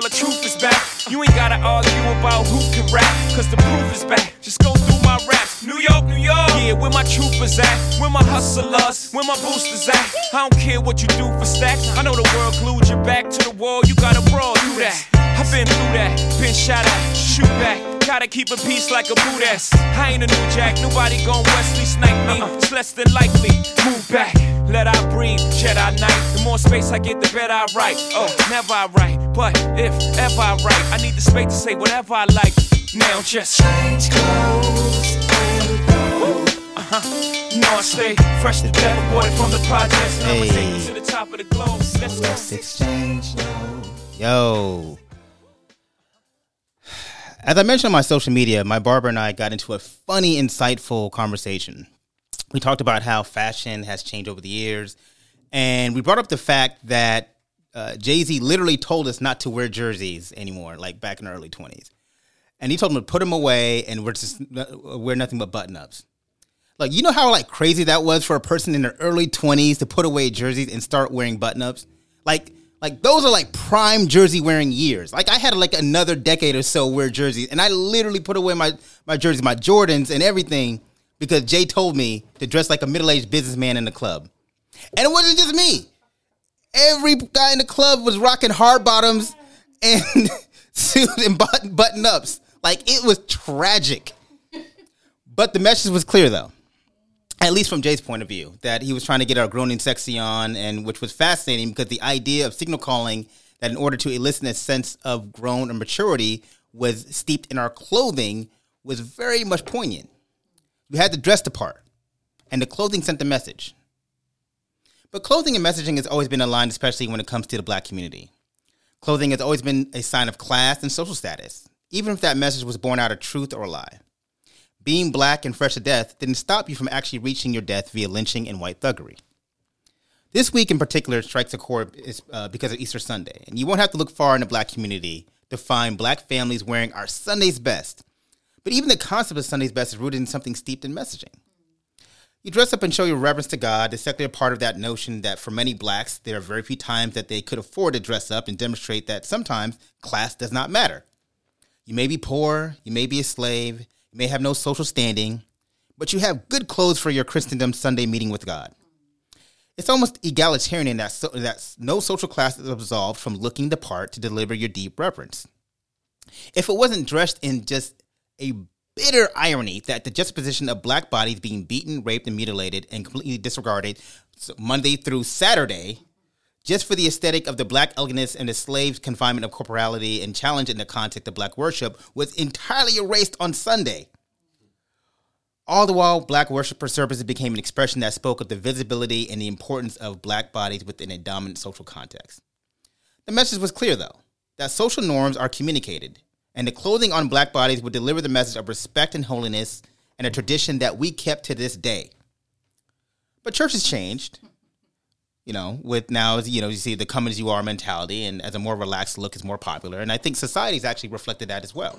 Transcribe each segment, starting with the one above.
world the truth is back. You ain't gotta argue about who can rap, cause the proof is back. Just go through my raps. New York, New York. Yeah, where my troopers at? Where my hustlers? Where my boosters at? I don't care what you do for stacks. I know the world glued your back to the wall. You gotta brawl through that. I've been through that. Been shot at. Shoot back. Gotta keep a peace like a boot ass. I ain't a new jack. Nobody gon' Wesley snipe me. Uh-uh. It's less than likely. Move back. Let I breathe. Jedi Knight. The more space I get, the better I write. Oh, never I write. But if ever I write, I need the space to say whatever I like. Now just change clothes and go. Uh-huh. Know I stay fresh to death, boy from the projects. And I'ma take you to the top of the globe. Let's. Let's exchange. Yo. As I mentioned on my social media, my barber and I got into a funny, insightful conversation. We talked about how fashion has changed over the years, and we brought up the fact that uh, Jay Z literally told us not to wear jerseys anymore, like back in the early 20s. And he told them to put them away and we're just uh, wear nothing but button ups. Like, you know how like crazy that was for a person in their early 20s to put away jerseys and start wearing button ups? Like, like those are like prime jersey wearing years. Like I had like another decade or so wear jerseys, and I literally put away my my jerseys, my Jordans, and everything because Jay told me to dress like a middle aged businessman in the club, and it wasn't just me. Every guy in the club was rocking hard bottoms and suit and button button ups. Like it was tragic. But the message was clear though at least from Jay's point of view, that he was trying to get our groaning sexy on, and which was fascinating because the idea of signal calling that in order to elicit a sense of grown or maturity was steeped in our clothing was very much poignant. You had to dress the part, and the clothing sent the message. But clothing and messaging has always been aligned, especially when it comes to the black community. Clothing has always been a sign of class and social status, even if that message was born out of truth or lie being black and fresh to death didn't stop you from actually reaching your death via lynching and white thuggery. This week in particular strikes a chord uh, because of Easter Sunday, and you won't have to look far in the black community to find black families wearing our Sunday's best. But even the concept of Sunday's best is rooted in something steeped in messaging. You dress up and show your reverence to God, the secular part of that notion that for many blacks, there are very few times that they could afford to dress up and demonstrate that sometimes class does not matter. You may be poor, you may be a slave, you may have no social standing, but you have good clothes for your Christendom Sunday meeting with God. It's almost egalitarian in that, so, that no social class is absolved from looking the part to deliver your deep reverence. If it wasn't dressed in just a bitter irony that the juxtaposition of black bodies being beaten, raped, and mutilated and completely disregarded Monday through Saturday just for the aesthetic of the black elegance and the slave's confinement of corporality and challenge in the context of black worship was entirely erased on Sunday. All the while, black worship services became an expression that spoke of the visibility and the importance of black bodies within a dominant social context. The message was clear, though, that social norms are communicated, and the clothing on black bodies would deliver the message of respect and holiness and a tradition that we kept to this day. But churches changed you know, with now, you know, you see the come as you are mentality, and as a more relaxed look is more popular. And I think society's actually reflected that as well.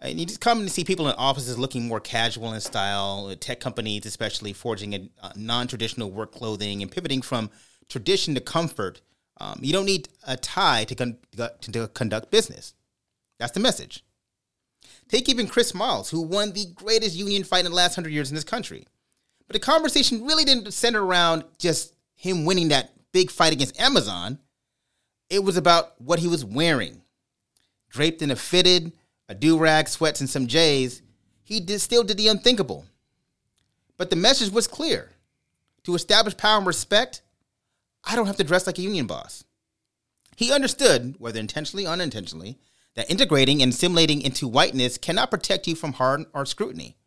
And you just come to see people in offices looking more casual in style, tech companies especially forging a, a non-traditional work clothing and pivoting from tradition to comfort. Um, you don't need a tie to, con- to conduct business. That's the message. Take even Chris Smalls, who won the greatest union fight in the last hundred years in this country. But the conversation really didn't center around just him winning that big fight against Amazon, it was about what he was wearing. Draped in a fitted, a do rag, sweats, and some J's, he did, still did the unthinkable. But the message was clear to establish power and respect, I don't have to dress like a union boss. He understood, whether intentionally or unintentionally, that integrating and assimilating into whiteness cannot protect you from hard or scrutiny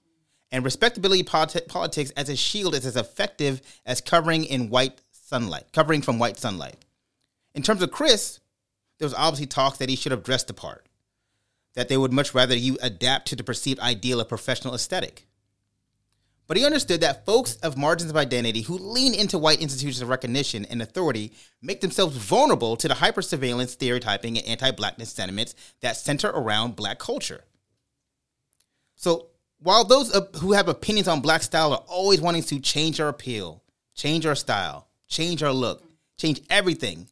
and respectability politi- politics as a shield is as effective as covering in white sunlight, covering from white sunlight. In terms of Chris, there was obviously talk that he should have dressed the part, that they would much rather you adapt to the perceived ideal of professional aesthetic. But he understood that folks of margins of identity who lean into white institutions of recognition and authority make themselves vulnerable to the hyper surveillance, stereotyping, and anti blackness sentiments that center around black culture. So while those who have opinions on black style are always wanting to change our appeal, change our style, change our look, change everything,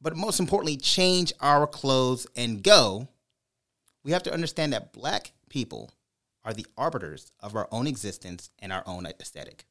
but most importantly, change our clothes and go, we have to understand that black people are the arbiters of our own existence and our own aesthetic.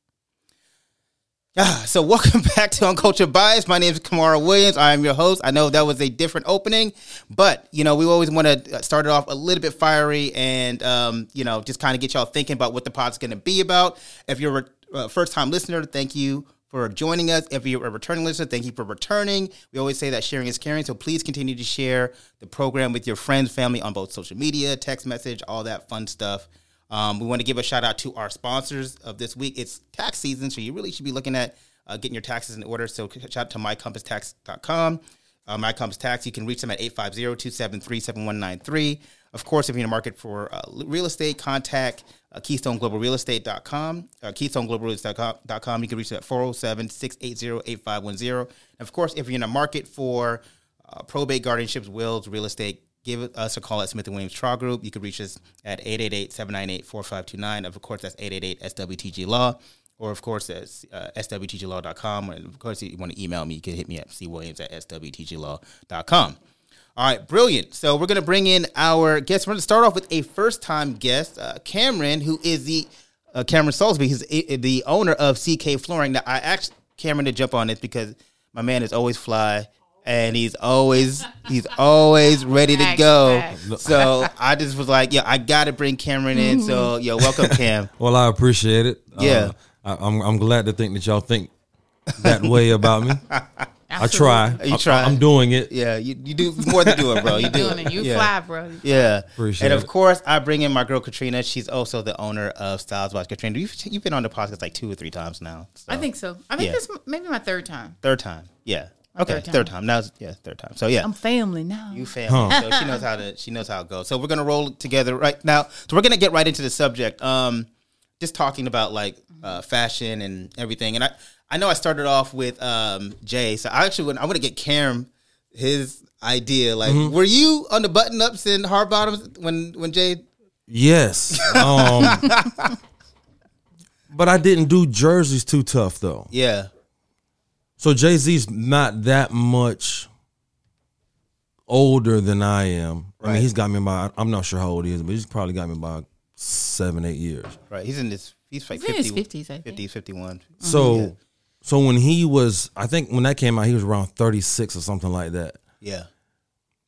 Ah, so welcome back to Uncultured Bias. My name is Kamara Williams. I am your host. I know that was a different opening, but you know we always want to start it off a little bit fiery and um, you know just kind of get y'all thinking about what the pod's going to be about. If you're a uh, first time listener, thank you for joining us. If you're a returning listener, thank you for returning. We always say that sharing is caring, so please continue to share the program with your friends, family on both social media, text message, all that fun stuff. Um, we want to give a shout out to our sponsors of this week. It's tax season, so you really should be looking at uh, getting your taxes in order. So shout out to mycompasstax.com. Uh, My Compass Tax, you can reach them at 850-273-7193. Of course, if you're in the market for uh, real estate, contact uh, KeystoneGlobalRealEstate.com, uh, KeystoneGlobalRealEstate.com. You can reach them at 407-680-8510. And of course, if you're in the market for uh, probate, guardianships, wills, real estate, give us a call at Smith & Williams Trial Group. You can reach us at 888-798-4529. Of course, that's 888-SWTG-LAW. Or, of course, that's uh, swtglaw.com. And, of course, if you want to email me, you can hit me at cwilliams at swtglaw.com. All right, brilliant. So we're going to bring in our guest. We're going to start off with a first-time guest, uh, Cameron, who is the uh, Cameron Salisbury. He's the owner of CK Flooring. Now, I asked Cameron to jump on this because my man is always fly and he's always he's always ready to go. So I just was like, yeah, I got to bring Cameron in. So, yo, welcome, Cam. Well, I appreciate it. Yeah. Uh, I, I'm I'm glad to think that y'all think that way about me. I try. You I- try. I'm doing it. Yeah, you, you do more than do it, bro. You You do doing it. You yeah. fly, bro. Yeah, Appreciate and of it. course, I bring in my girl Katrina. She's also the owner of Styles Watch. Katrina, you've, you've been on the podcast like two or three times now. So. I think so. I think Yeah. this m- maybe my third time. third time. Yeah. My Okay, third time. third time. Now, yeah, third time. So yeah, I'm family now. you family. So she knows how to. She knows how it goes. So we're gonna roll together right now. So we're gonna get right into the subject. Um, just talking about like uh, fashion and everything. And I, I know I started off with um Jay. So I actually want I want to get Cam his idea. Like, Mm-hmm. were you on the button ups and hard bottoms when when Jay? Yes. Um, but I didn't do jerseys too tough though. Yeah. So Jay Z's not that much older than I am. I mean, he's got me by. I'm not sure how old he is, but he's probably got me by seven, eight years. Right. He's in his. He's like He's in his 50, 50s, I think. 50, 51. Mm-hmm. So, Yeah. so when he was, I think when that came out, he was around 36 or something like that. Yeah.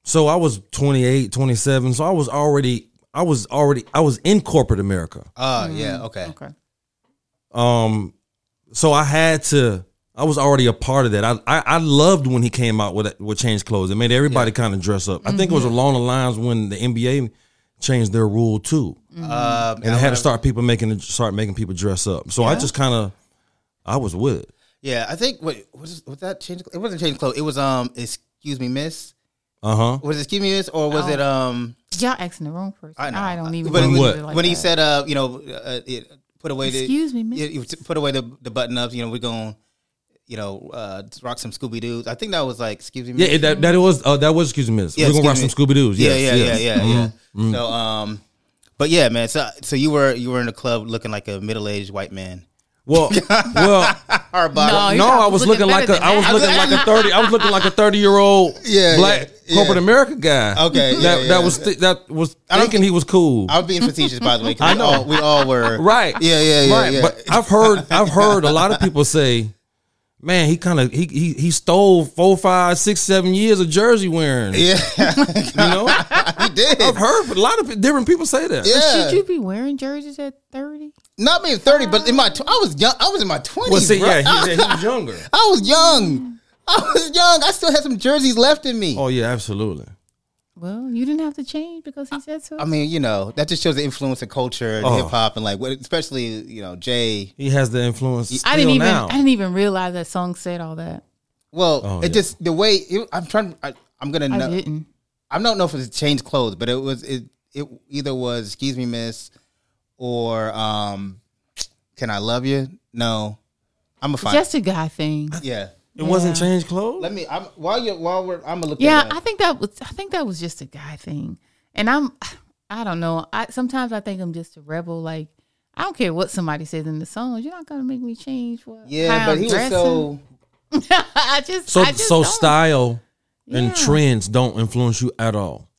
So I was 28, 27. So I was already, I was already, I was in corporate America. Oh, yeah. Mm-hmm. Okay. okay. Um, so I had to, I was already a part of that. I, I, I loved when he came out with with change clothes. It made everybody kind of dress up. I think it was along the lines when the NBA changed their rule too, Um, and they had to start people making start making people dress up. So I just kind of, I was with it. Yeah, I think what was was that change? It wasn't change clothes. It was um. Excuse me, Miss. Uh huh. Was it excuse me, Miss, or was Oh. it um? Y'all asking the wrong person. I I, don't even But know what? like when he that. said uh, you know, uh, it, put away the Excuse me, miss. yeah, you put away the the button ups. You know, we're going. You know, uh, rock some Scooby Doo's. I think that was like, excuse me. Yeah, Miss? that that was uh, that was excuse me, miss. Yeah, We're gonna rock some Scooby Doo's. Yeah, Yes, yeah, yes. yeah, yeah, Mhm. yeah. So, um, but yeah, man. So, so you were you were in the club looking like a middle aged white man. Well, well, Hard. No, no, I was looking looking like better a, than I was looking like a thirty, I was looking like a thirty year old Yeah, black yeah, corporate yeah. America guy. Okay, yeah, that yeah. that was th- that was don't thinking he was cool. I'm being facetious, by the way. I we know. all, we all were. Right. Yeah, yeah, yeah, right. yeah. But I've heard I've heard a lot of people say, man, he kind of he, he he stole four, five, six, seven years of jersey wearing. yeah, You know, he did. I've heard a lot of different people say that. Yeah, Should you be wearing jerseys at 30? not being thirty, but in my tw- I was young. I was in my twenties. Well, see, bro. yeah, he, he was younger. I was young. I was young. I still had some jerseys left in me. Oh yeah, absolutely. Well, you didn't have to change because he said so. I mean, you know, that just shows the influence of culture and Oh. hip hop and like, especially you know, Jay. He has the influence. I didn't still even now. I didn't even realize that song said all that. Well, Oh, it yeah. just the way it, I'm trying. I, I'm gonna I know. didn't. I don't know if it's changed clothes, but it was it. It either was "Excuse Me, Miss" or um, "Can I Love You?" No, I'm a fine. Just a guy thing. yeah. It wasn't Yeah. changed clothes. Let me. I'm while you while we're. I'm gonna look. Yeah, I think that was I think that was just a guy thing. And I'm I don't know. I sometimes I think I'm just a rebel like I don't care what somebody says in the songs. You're not gonna make me change what yeah, how but I'm he was so. I just So I just so don't. style and Yeah. trends don't influence you at all.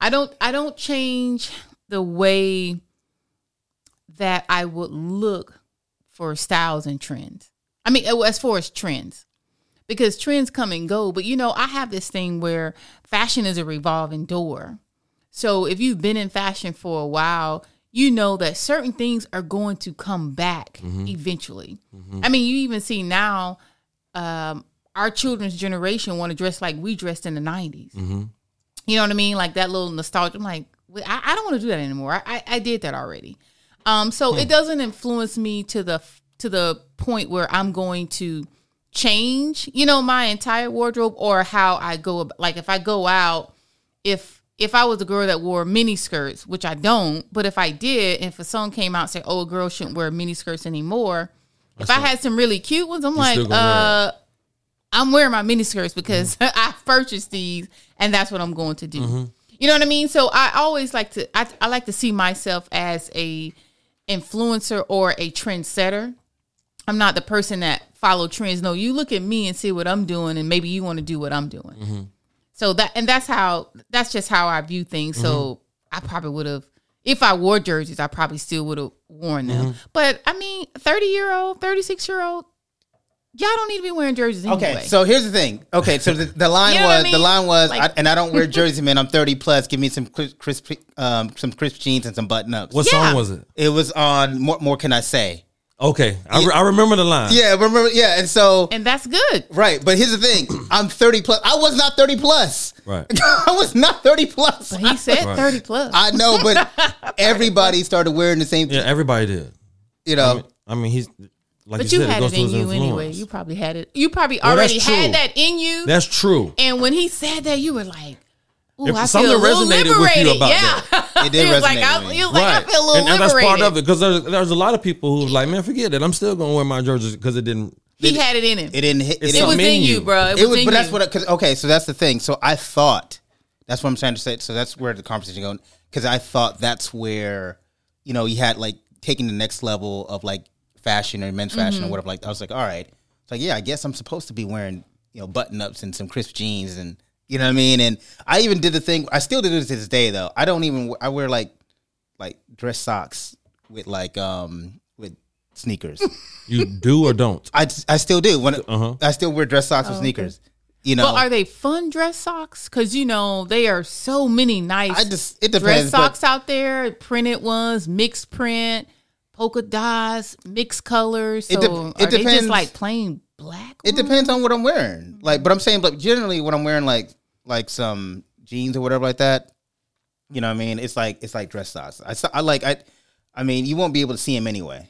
I don't I don't change the way that I would look for styles and trends. I mean, uh, as far as trends, because trends come and go. But you know, I have this thing where fashion is a revolving door. So if you've been in fashion for a while, you know that certain things are going to come back eventually. I mean, you even see now, um, our children's generation want to dress like we dressed in the 90s. You know what I mean? Like that little nostalgia. I'm like, I, I don't want to do that anymore. I, I, I did that already. Um, so it doesn't influence me to the to the point where I'm going to change, you know, my entire wardrobe or how I go. Like if I go out, if if I was a girl that wore mini skirts, which I don't, but if I did, if a song came out and said, "Oh, a girl shouldn't wear mini skirts anymore," if I had some really cute ones, I'm like, still gonna wear uh, I'm wearing my mini skirts because I purchased these and that's what I'm going to do. You know what I mean? So I always like to I, I like to see myself as a influencer or a trendsetter. I'm not the person that follow trends. No, you look at me and see what I'm doing and maybe you want to do what I'm doing. Mm-hmm. So that and that's how that's just how I view things. So mm-hmm. I probably would have if I wore jerseys, I probably still would have worn them. Mm-hmm. But I mean, 30 year old, 36 year old, y'all don't need to be wearing jerseys anyway. Okay, so here's the thing. Okay, so the, the line You know was I the line was, Like- I, and I don't wear jersey, man. I'm 30 plus. Give me some crisp, crisp um, some crisp jeans and some button ups. What Yeah. song was it? It was on. More, more can I say? Okay, I, re- I remember the line. Yeah, remember? Yeah, and so and that's good. right, but here's the thing. I'm 30 plus. I was not 30 plus. Right. I was not 30 plus. But he said Right. 30 plus. I know, but everybody started wearing the same. Yeah, everybody did. You know, I mean, he's like but you, you said, had goes it in his you anyway. You probably had it. You probably Well, already had that in you. That's true. and when he said that, you were like, "Ooh, If I something feel a little resonated with you liberated." about yeah. It did he was like, resonate I, with me. he was I feel a little and, and that's part of it because there's there's a lot of people who's like, man, forget it. I'm still gonna wear my jerseys because it didn't. He had it in him. it didn't hit. It, It didn't was in in you, you. bro. It was, it was, in but that's what. Cause, okay, so that's the thing. So I thought that's what I'm trying to say. So that's where the conversation going. Because I thought that's where you know you had like taking the next level of like fashion or men's fashion Mm-hmm. or whatever. Like I was like, all right, it's like yeah, I guess I'm supposed to be wearing you know button ups and some crisp jeans and you know what I mean. And I even did the thing. I still did it to this day though. I don't even. I wear like like dress socks with like um with sneakers. You do or don't. I, I still do. When Uh-huh. I still wear dress socks with sneakers. You know, But are they fun dress socks? Because you know they are so many nice I just it dress depends. but socks out there, printed ones, mixed print, polka dots, mixed colors. So It de- are it they just like plain black? It depends on what I'm wearing. Like, but I'm saying, like, generally, when I'm wearing like like some jeans or whatever like that, you know, what I mean, it's like it's like dress socks. I like I, I mean, you won't be able to see them anyway.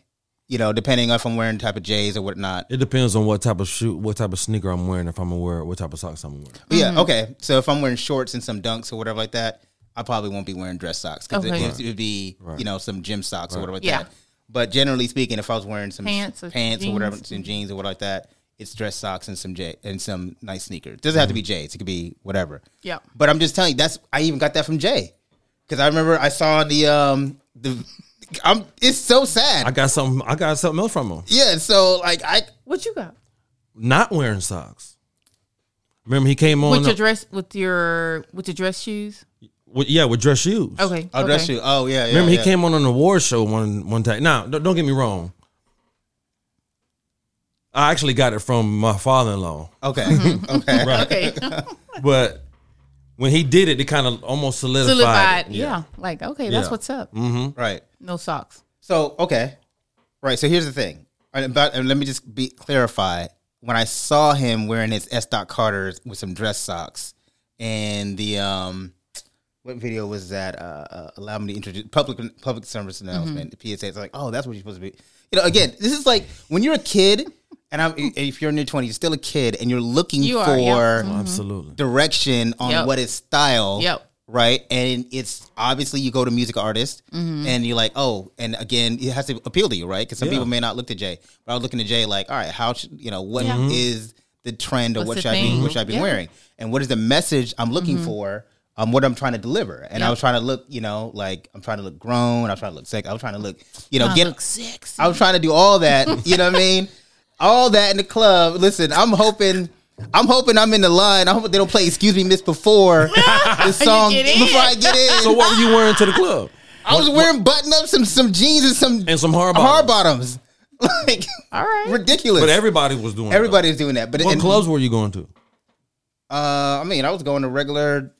You know, depending if I'm wearing type of J's or whatnot. It depends on what type of shoe, what type of sneaker I'm wearing. If I'm gonna wear, what type of socks I'm wearing. But Mm-hmm. yeah, okay. So if I'm wearing shorts and some dunks or whatever like that, I probably won't be wearing dress socks because Okay. it, it would be you know some gym socks or whatever like Yeah. that. But generally speaking, if I was wearing some Pants or pants or whatever, some jeans or whatever like that, it's dress socks and some J and some nice sneakers. doesn't have to be J's. It could be whatever. Yeah. But I'm just telling you, that's I even got that from Jay because I remember I saw the um the I'm it's so sad. I got something. I got something else from him. yeah. So like I What you got? Not wearing socks. Remember he came on. With your dress, with your with your dress shoes. with- yeah, with dress shoes. Okay. I'll okay. dress you. Oh yeah. yeah Remember he came on an award show one one time. Now, don't, don't get me wrong. I actually got it from my father-in-law, Okay. Mm-hmm. okay. Okay. but when he did it, it kind of almost solidified. Solidified. it. Yeah. Like okay, that's Yeah. what's up. Right. No socks. So okay, right. So here's the thing. And About and let me just be clarify. When I saw him wearing his S. Dot Carter's with some dress socks, and the um, what video was that? Uh, uh allow me to introduce public public service announcement. The PSA. It's like, oh, that's what you're supposed to be. You know, again, this is like when you're a kid, and I'm if you're in your 20s, you're still a kid, and you're looking You for are, yeah. Oh, Absolutely. direction on Yep. what is style. Yep. Right. And it's obviously you go to music artist Mm-hmm. and you're like, oh, and again, it has to appeal to you, right? Because some Yeah. people may not look to Jay, but I was looking to Jay like, all right, how should you know what is Yeah. the trend or What's what the should I be thing? what should I be Yeah. Mm-hmm. wearing? And what is the message I'm looking for? Um, what I'm trying to deliver. And I was trying to look, you know, like I'm trying to look grown, I was trying to look sick, I was trying to look, you know, Trying to get look sexy. I was trying to do all that, you know what I mean? All that in the club. Listen, I'm hoping I'm hoping I'm in the line. I hope they don't play "Excuse Me, Miss" before the song before I get in. So what were you wearing to the club? I was wearing button ups, some some jeans, and some And some hard hard bottoms. bottoms. like All right. ridiculous. But everybody was doing. that. everybody's doing that. But What and, clubs were you going to? Uh, I mean, I was going to regular,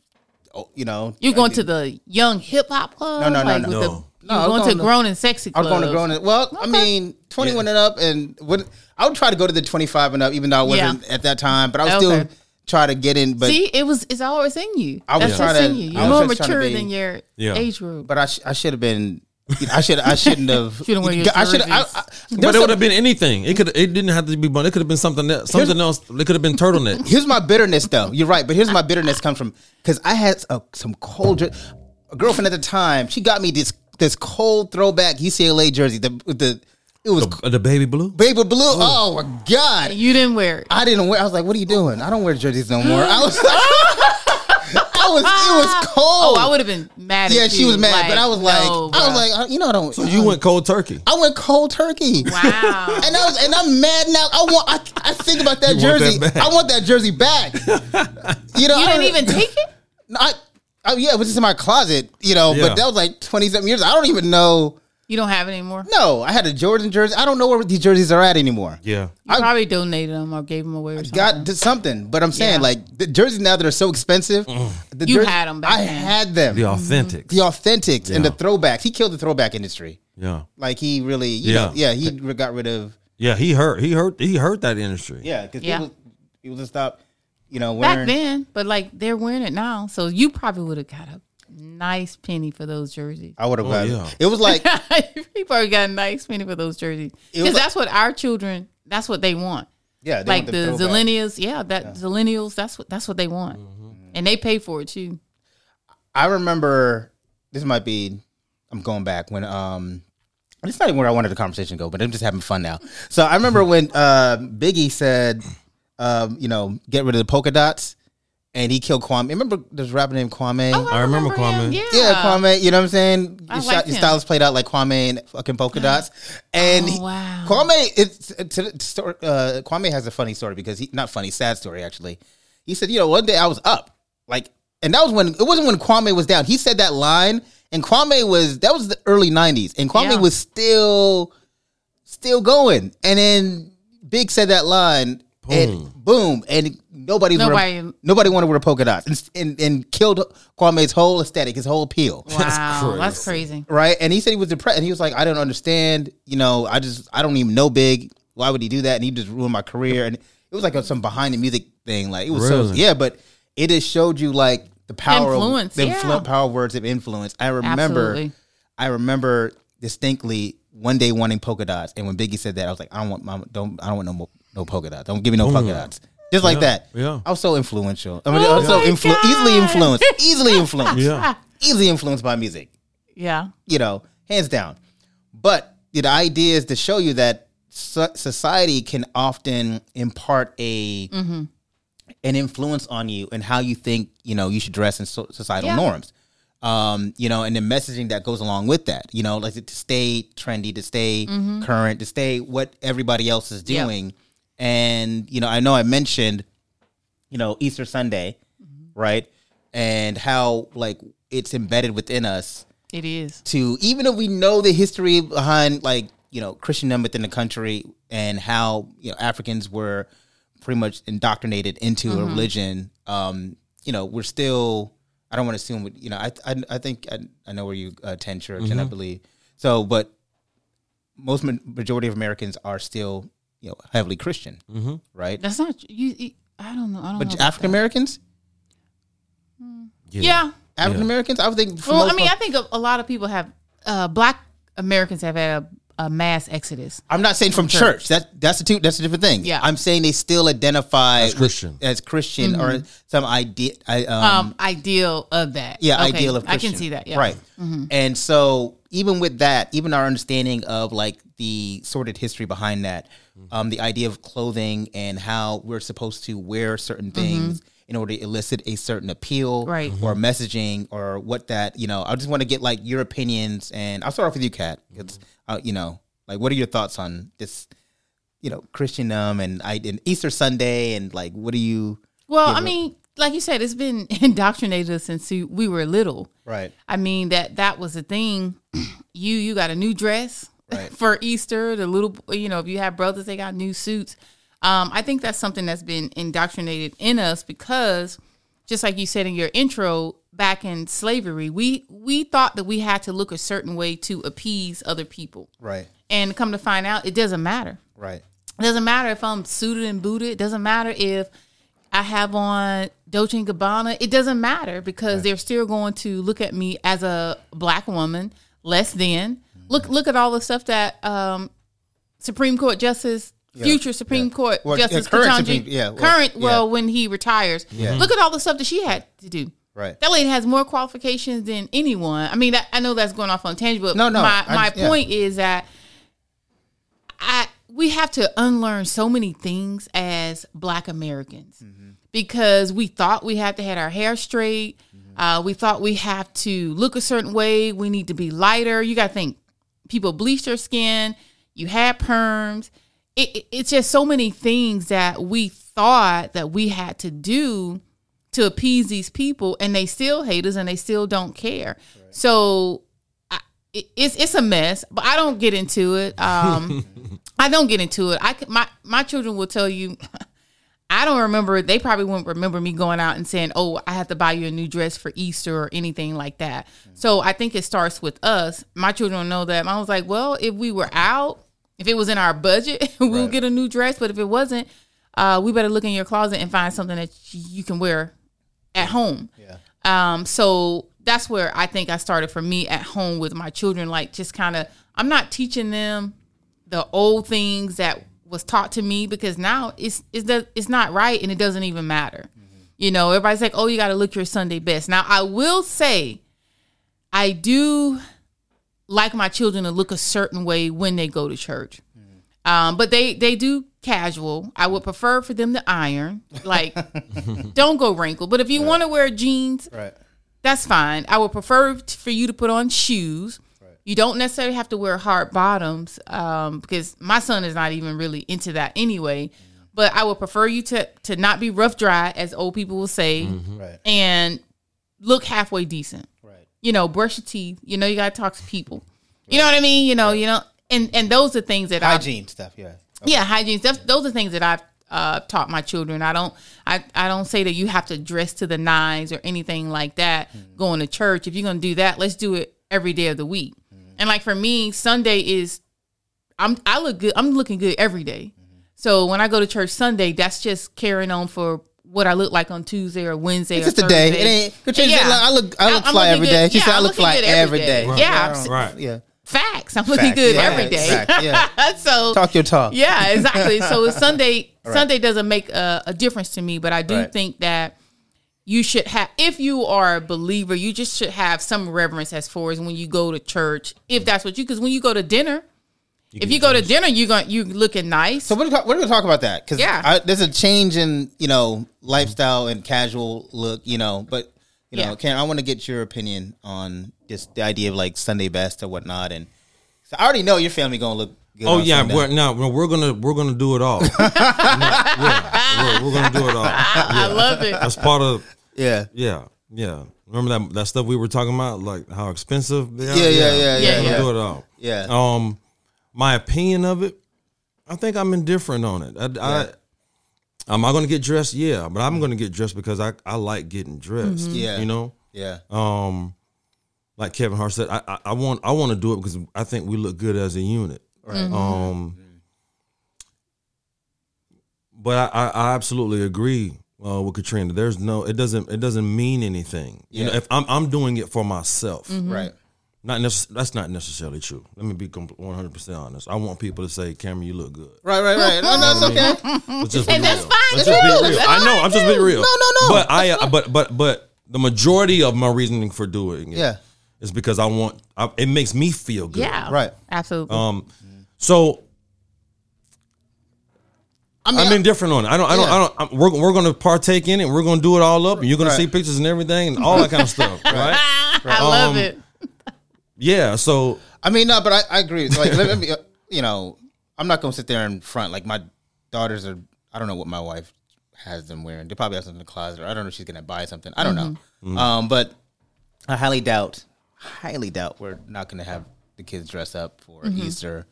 oh, you know. You I going mean, to the young hip hop club? No, no, no, like no. with No. The, No, you I was going, going to to- grown and sexy Clubs. I club? was going to grown. And well, I Okay. mean, twenty one and up, and when I would try to go to the twenty five and up, even though I wasn't at that time, but I was Okay. still try to get in. But See, it was it's always in you. I was That's trying to- in you. I You're was more just trying to mature be- than your Yeah. age group. but I sh- I should have been. I should I shouldn't have. Shouldn't wear your I should. I, jerseys. I, But it would have been anything. It could. It didn't have to be bun. It could have been something else. Something else. It could have been turtleneck. here's my bitterness though. You're right, but here's my bitterness comes from because I had a, uh, some cold. A girlfriend at the time, she got me this this cold throwback UCLA jersey. The the it was Uh, the baby blue. baby blue. Oh my god! You didn't wear it. I didn't wear. I was like, "What are you doing? I don't wear jerseys no more." I was, I was, it was cold. Oh, I would have been mad. Yeah, at she you, was mad, like, but I was like, no, I was like, uh, you know, I don't. So you went cold turkey. I went cold turkey. wow. And I was, and I'm mad now. I want, I, I think about that You want jersey. that back. I want that jersey back. you know, you I didn't don't- even take it. I, I, yeah, it was just in my closet. You know, Yeah. but that was like twenty something years. I don't even know. You don't have it anymore. No, I had a Jordan jersey. I don't know where these jerseys are at anymore. Yeah. You I- probably donated them or gave them away or something. got to something. But I'm saying Yeah. like the jerseys now that are so expensive. Mm. The You had 'em back I then. had them. The authentic. The authentics and the throwbacks. He killed the throwback industry. Yeah. Like he really, you Yeah. know, yeah, he got rid of Yeah. He hurt. He hurt. He hurt that industry. yeah because Yeah. people people just stop, you know, back then, but like they're wearing it now, so you probably would have got a nice penny for those jerseys. I would have Oh, got. yeah. It was like you probably got a nice penny for those jerseys because like- that's what our children. That's what they want. yeah, they like want the throwback. zillennials, yeah, that zillennials. That's what that's what they want, and they pay for it too. I remember this might be I'm going back when um it's not even where I wanted the conversation to go, but I'm just having fun now. So I remember when uh Biggie said um, you know, get rid of the polka dots and he killed Kwame. Remember this rapper named Kwame? I remember him, Kwame. Yeah, yeah, Kwame, you know what I'm saying? I Your, liked shot, your him. styles played out like Kwame and fucking polka dots. And Oh, he- wow. Kwame it's to the story uh Kwame has a funny story because he not funny, sad story actually. He said, you know, one day I was up. Like and that was when it wasn't when Kwame was down. He said that line and Kwame was that was the early 90s and Kwame Yeah. was still still going. And then Big said that line and boom and nobody Nobody- nobody, nobody wanted to wear polka dots and, and, and killed Kwame's whole aesthetic, his whole appeal Wow, that's crazy. right? And he said he was depressed, and he was like, "I don't understand. You know, I just I don't even know Big. Why would he do that? And he just ruined my career." And it was like a, some behind the music thing. Like it was so yeah, but it just showed you like the power Influence, of the yeah. influ- power words of influence. I remember, Absolutely. I remember distinctly one day wanting polka dots, and when Biggie said that, I was like, "I don't want my don't I don't want no mo- no polka dots. Don't give me no polka dots." Just like that. yeah. I was so influential. I mean, Oh I was so influ- easily influenced. Easily influenced. Yeah. Easily influenced by music Yeah, you know, hands down. But the idea is to show you that so- society can often impart a Mm-hmm. an influence on you and how you think you know you should dress in so- societal Yeah. norms. Um, you know, and the messaging that goes along with that. You know, like to stay trendy, to stay current, to stay what everybody else is Mm-hmm. Doing. And you know, I know I mentioned, you know, Easter Sunday, Mm-hmm. right? And how like it's embedded within us it is. to even if we know the history behind like you know Christendom within the country and how you know Africans were pretty much indoctrinated into a religion, um, you know, we're still. I don't want to assume. You know, I I, I think I, I know where you attend church, and I believe so. But most majority of Americans are still you know heavily Christian, right? That's not you. you I don't know. I don't know. But African Americans, that. yeah. African Americans, I would think. Well, I most mean, I think a, a lot of people have. Uh, black Americans have had a, a mass exodus. I'm not saying from church. That that's a two. That's a different thing. Yeah. I'm saying they still identify As Christian. as Christian or some idea. I, um, Um, ideal of that. yeah, Okay, ideal of I can see that. Yeah. Mm-hmm. Right. And so even with that, even our understanding of like the sordid history behind that, um, the idea of clothing and how we're supposed to wear certain things in order to elicit a certain appeal Mm-hmm. Right. or messaging or what that, you know, I just want to get like your opinions and I'll start off with you, Kat. It's, uh, you know, like what are your thoughts on this you know Christendom and I and Easter Sunday and like what do you Well, I but- mean, like you said, it's been indoctrinated us since we- we were little. right I mean that that was the thing. You you got a new dress Right. for Easter. The little you know if you have brothers, they got new suits. Um, I think that's something that's been indoctrinated in us because, just like you said in your intro, back in slavery, we we thought that we had to look a certain way to appease other people, right and come to find out, it doesn't matter. right It doesn't matter if I'm suited and booted. It doesn't matter if I have on Dolce and Gabbana. It doesn't matter because they're still going to look at me as a black woman, less than. Look, look at all the stuff that um, Supreme Court Justice, future Supreme Court Well, Justice current Ketanji, Supreme- yeah, well, current. yeah. Well, when he retires, look at all the stuff that she had to do. right That lady has more qualifications than anyone. I mean, I, I know that's going off on tangent, but No, no, my, my yeah. point is that I we have to unlearn so many things as Black Americans Mm-hmm. because we thought we had to have our hair straight. Mm-hmm. Uh, we thought we have to look a certain way. We need to be lighter. You got to think people bleach their skin. You had perms. It, it- it's just so many things that we thought that we had to do to appease these people, and they still hate us and they still don't care. So I, it, it's it's a mess, but I don't get into it. Um, I don't get into it. I my my children will tell you. I don't remember. They probably won't remember me going out and saying, "Oh, I have to buy you a new dress for Easter or anything like that." So I think it starts with us. My children know that. I was like, "Well, if we were out, if it was in our budget, we'll Right. get a new dress. But if it wasn't, uh, we better look in your closet and find something that you can wear at home." yeah Um, so that's where I think I started for me at home with my children. Like just kind of, I'm not teaching them the old things that was taught to me because now it's it's the, it's not right and it doesn't even matter. You know, everybody's like, "Oh, you got to look your Sunday best." Now, I will say, I do like my children to look a certain way when they go to church. Um, but they they do casual. I would prefer for them to iron. Like, don't go wrinkled, But if you want to wear jeans, right that's fine. I would prefer for you to put on shoes. You don't necessarily have to wear hard bottoms um, because my son is not even really into that anyway. But I would prefer you to to not be rough dry, as old people will say, right and look halfway decent. right You know, brush your teeth. You know, you got to talk to people. You know what I mean? You know, you know, and and those are things that I hygiene stuff yeah yeah, hygiene. That's, those are things that I've uh, taught my children. I don't, I, I don't say that you have to dress to the nines or anything like that. Going to church, if you're gonna do that, let's do it every day of the week. And like for me, Sunday is, I'm, I look good. I'm looking good every day. So when I go to church Sunday, that's just carrying on for what I look like on Tuesday or Wednesday. It's or just a day. It ain't. Katrina Yeah. said, I look. I look I'm fly looking every good. day. She Yeah, said, I look looking fly every every day. day. Yeah, I don't- Right. Yeah. Facts. I'm looking Facts. good Yeah, every day. facts. Yeah. so Talk your talk. yeah, exactly. So Sunday Sunday doesn't make a, a difference to me, but I do Right. think that you should have if you are a believer, you just should have some reverence as far as when you go to church, if that's what you because when you go to dinner, if you go to dinner, you're going you looking nice. So we're we're gonna talk about that because Yeah. there's a change in you know lifestyle and casual look, you know. But you know, Yeah. Karen, I want to get your opinion on just the idea of like Sunday best or whatnot. And so I already know your family gonna look. Good Oh yeah, we're, now no, we're gonna we're gonna do it all. No, yeah, we're, we're gonna do it all. I love it. That's part of yeah, yeah, yeah. Remember that that stuff we were talking about, like how expensive they are. Yeah, yeah, yeah, yeah, We're yeah. gonna do it all. yeah, Um, my opinion of it, I think I'm indifferent on it. I, I am I gonna get dressed? Yeah, but I'm gonna get dressed because I I like getting dressed. Yeah. you know. yeah, Um, like Kevin Hart said, I I, I want I want to do it because I think we look good as a unit. Right. Um, but I, I, I absolutely agree uh, with Katrina. There's no, it doesn't, it doesn't mean anything. You know, if I'm, I'm doing it for myself, right. not necess- that's not necessarily true. Let me be 100 percent honest. I want people to say, "Cameron, you look good." Right, right, right. No, no, it's okay. Let's just be And that's real. fine, Let's just be real. That's I know. I'm just being real. No, no, no. But I, uh, but but but the majority of my reasoning for doing it Yeah. is because I want. I, it makes me feel good. Yeah, Right. absolutely. Um. So I mean, I'm indifferent on it. I don't. I don't. Yeah. I don't. I'm, we're we're going to partake in it. We're going to do it all up, and you're going Right. to see pictures and everything, and all that kind of stuff, right? I love um, it. Yeah. So I mean, no, but I, I agree. Like, let me, you know, I'm not gonna sit there in front. Like my daughters are. I don't know what my wife has them wearing. They probably have something in the closet. Or I don't know if she's gonna buy something. I don't Mm-hmm. know. Um, but I highly doubt, highly doubt we're not gonna have the kids dress up for Easter.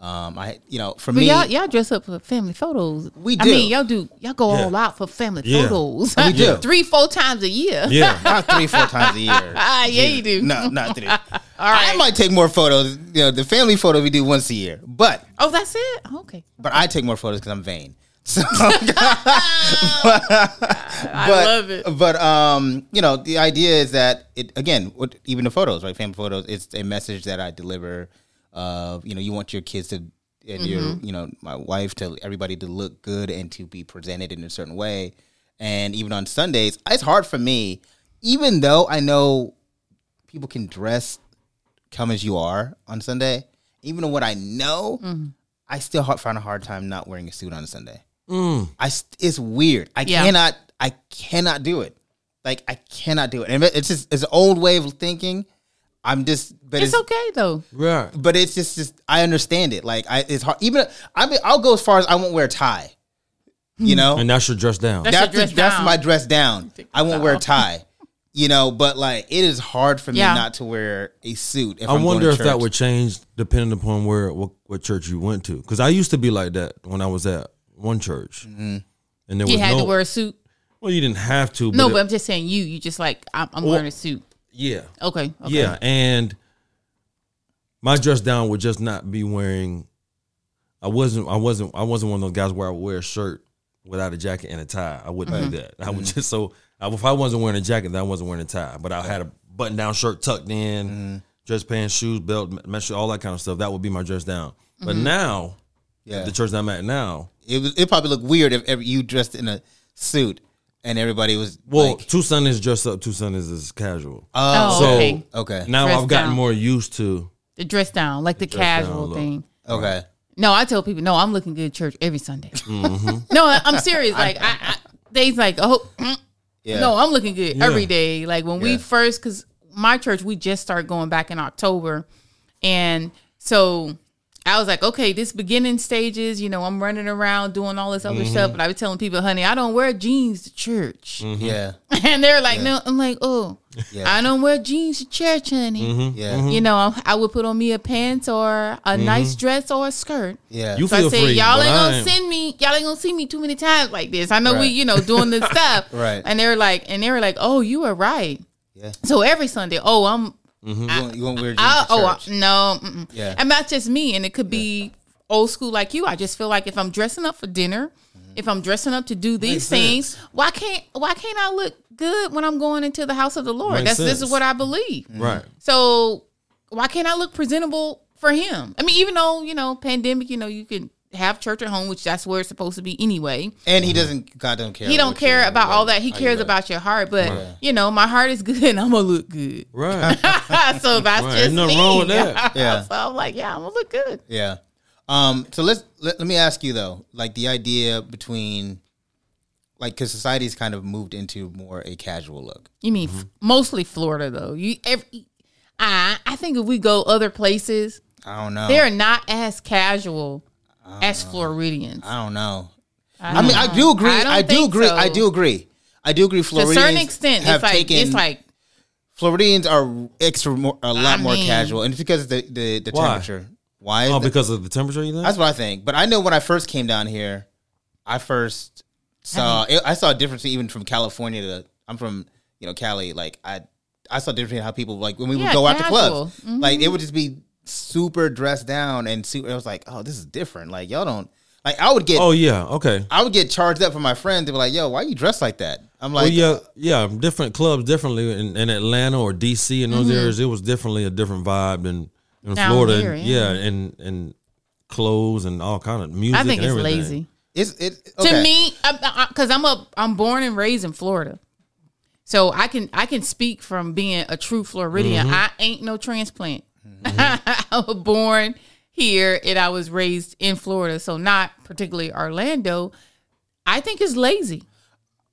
Um, I, you know, for. But me, y'all, y'all dress up for family photos. We I mean, y'all do. Y'all go Yeah. all out for family Yeah. photos. We do. three, four times a year. Yeah. not three, four times a year. Ah, yeah, you do. No, not three. all right. I might take more photos. You know, the family photo we do once a year, but Oh, that's it. Okay. but I take more photos because I'm vain. So, I but, love it. But um, you know, the idea is that it again, what, even the photos, right? Family photos. It's a message that I deliver. Of you know, you want your kids to and your Mm-hmm. you know my wife to everybody to look good and to be presented in a certain way. And even on Sundays, it's hard for me, even though I know people can dress come as you are on Sunday. Even though what I know, Mm-hmm. I still ha- find a hard time not wearing a suit on a Sunday. I it's weird. I Yeah. cannot I cannot do it. Like I cannot do it. And it's just it's an old way of thinking. I'm just but It's it's, okay though. Right. but it's just just I understand it. Like I it's hard even I mean I'll go as far as I won't wear a tie. You know? And that's your dress down. That's- that's your dress that's down. my dress down. I won't wear a tie. You know, but like it is hard for me Yeah. not to wear a suit. If I I'm going wonder to if that would change depending upon where what, what church you went to. Because I used to be like that when I was at one church, Mm-hmm. and there You was had no. to wear a suit. well, you didn't have to. But No, it- but I'm just saying you. You just like I'm, I'm Well- wearing a suit. Yeah, Okay. okay. yeah, and my dress down would just not be wearing. I wasn't. I wasn't. I wasn't one of those guys where I would wear a shirt without a jacket and a tie. I wouldn't Mm-hmm. do that. I would just so I, if I wasn't wearing a jacket, then I wasn't wearing a tie. But I had a button down shirt tucked in, Mm-hmm. dress pants, shoes, belt, mesh, all that kind of stuff. That would be my dress down. But Mm-hmm. now, Yeah. the church that I'm at now, it was it probably looked weird if ever you dressed in a suit and everybody was well, like, two Sundays dress up, two Sundays is casual. Oh, So- okay. okay, now Dress I've gotten down. more used to. The dress down, like the dress down casual thing. okay. No, I tell people, no, I'm looking good at church every Sunday. Mm-hmm. no, I- I'm serious. Like I, I they's like, oh, mm, Yeah. no, I'm looking good Yeah. every day. Like when we first, because my church, we just started going back in October, and so I was like, okay, this beginning stages, you know, I'm running around doing all this other Mm-hmm. stuff, but I was telling people, honey, I don't wear jeans to church, Yeah. and they're like, no, I'm like, oh, Yeah. I don't wear jeans to church, honey. Mm-hmm. Yeah. You know, I would put on me a pants or a nice dress or a skirt. Yeah. You So I feel said, free. y'all ain't gonna send me, y'all ain't gonna see me too many times like this. I know we, you know, doing this stuff. Right. And they were like, and they were like, oh, you were right. Yeah. So every Sunday, oh, I'm, Mm-hmm. you, won't, you won't wear jeans I, oh, church. no, mm-mm. Yeah. and not just me. And it could be old school like you. I just feel like if I'm dressing up for dinner, mm-hmm. if I'm dressing up to do these Makes things, sense. why can't why can't I look good when I'm going into the house of the Lord? Makes That's this is what I believe. Mm-hmm. Right. So why can't I look presentable for him? I mean, even though you know, pandemic, you know, you can have church at home, which that's where it's supposed to be anyway. and he doesn't. God don't care. He don't care about what- all that. He how you cares about your heart. But you know, my heart is good, and I'm gonna look good. Right. so that's Right, just ain't nothing me. wrong with that. Yeah. so I'm like, yeah, I'm gonna look good. Yeah. Um. So let's let, let me ask you though, like the idea between, like, because society's kind of moved into more a casual look. You mean f- mostly Florida though? You every. I I think if we go other places, I don't know. they're not as casual as Floridians. I don't know. I, mean, I do agree. I don't I, do agree. so. I do agree. I do agree. to a certain extent, have it's like taken. it's like Floridians are extra more, a lot I more mean- casual, and it's because of the the, the Why? temperature. Why? is Oh, the- because of the temperature, you think? That's what I think. But I know when I first came down here, I first saw I, saw a difference even from California to I'm from you know Cali. Like I I saw a difference in how people like when we Yeah, would go out to casual. clubs. Like it mm-hmm. would just be super dressed down and super. It was like oh this is different. Like y'all don't like I would get oh yeah. Okay. I would get charged up for my friends. They were like yo why you dressed like that? I'm like well, yeah, yeah. Different clubs, differently in, in Atlanta or DC in those Mm-hmm. areas, it was definitely a different vibe than in Down Florida. here, and, yeah. yeah, and and clothes and all kind of music. I think and it's everything. lazy. it's it To me, because I'm a I'm born and raised in Florida, so I can I can speak from being a true Floridian. Mm-hmm. I ain't no transplant. Mm-hmm. I was born here and I was raised in Florida, so not particularly Orlando. I think it's lazy.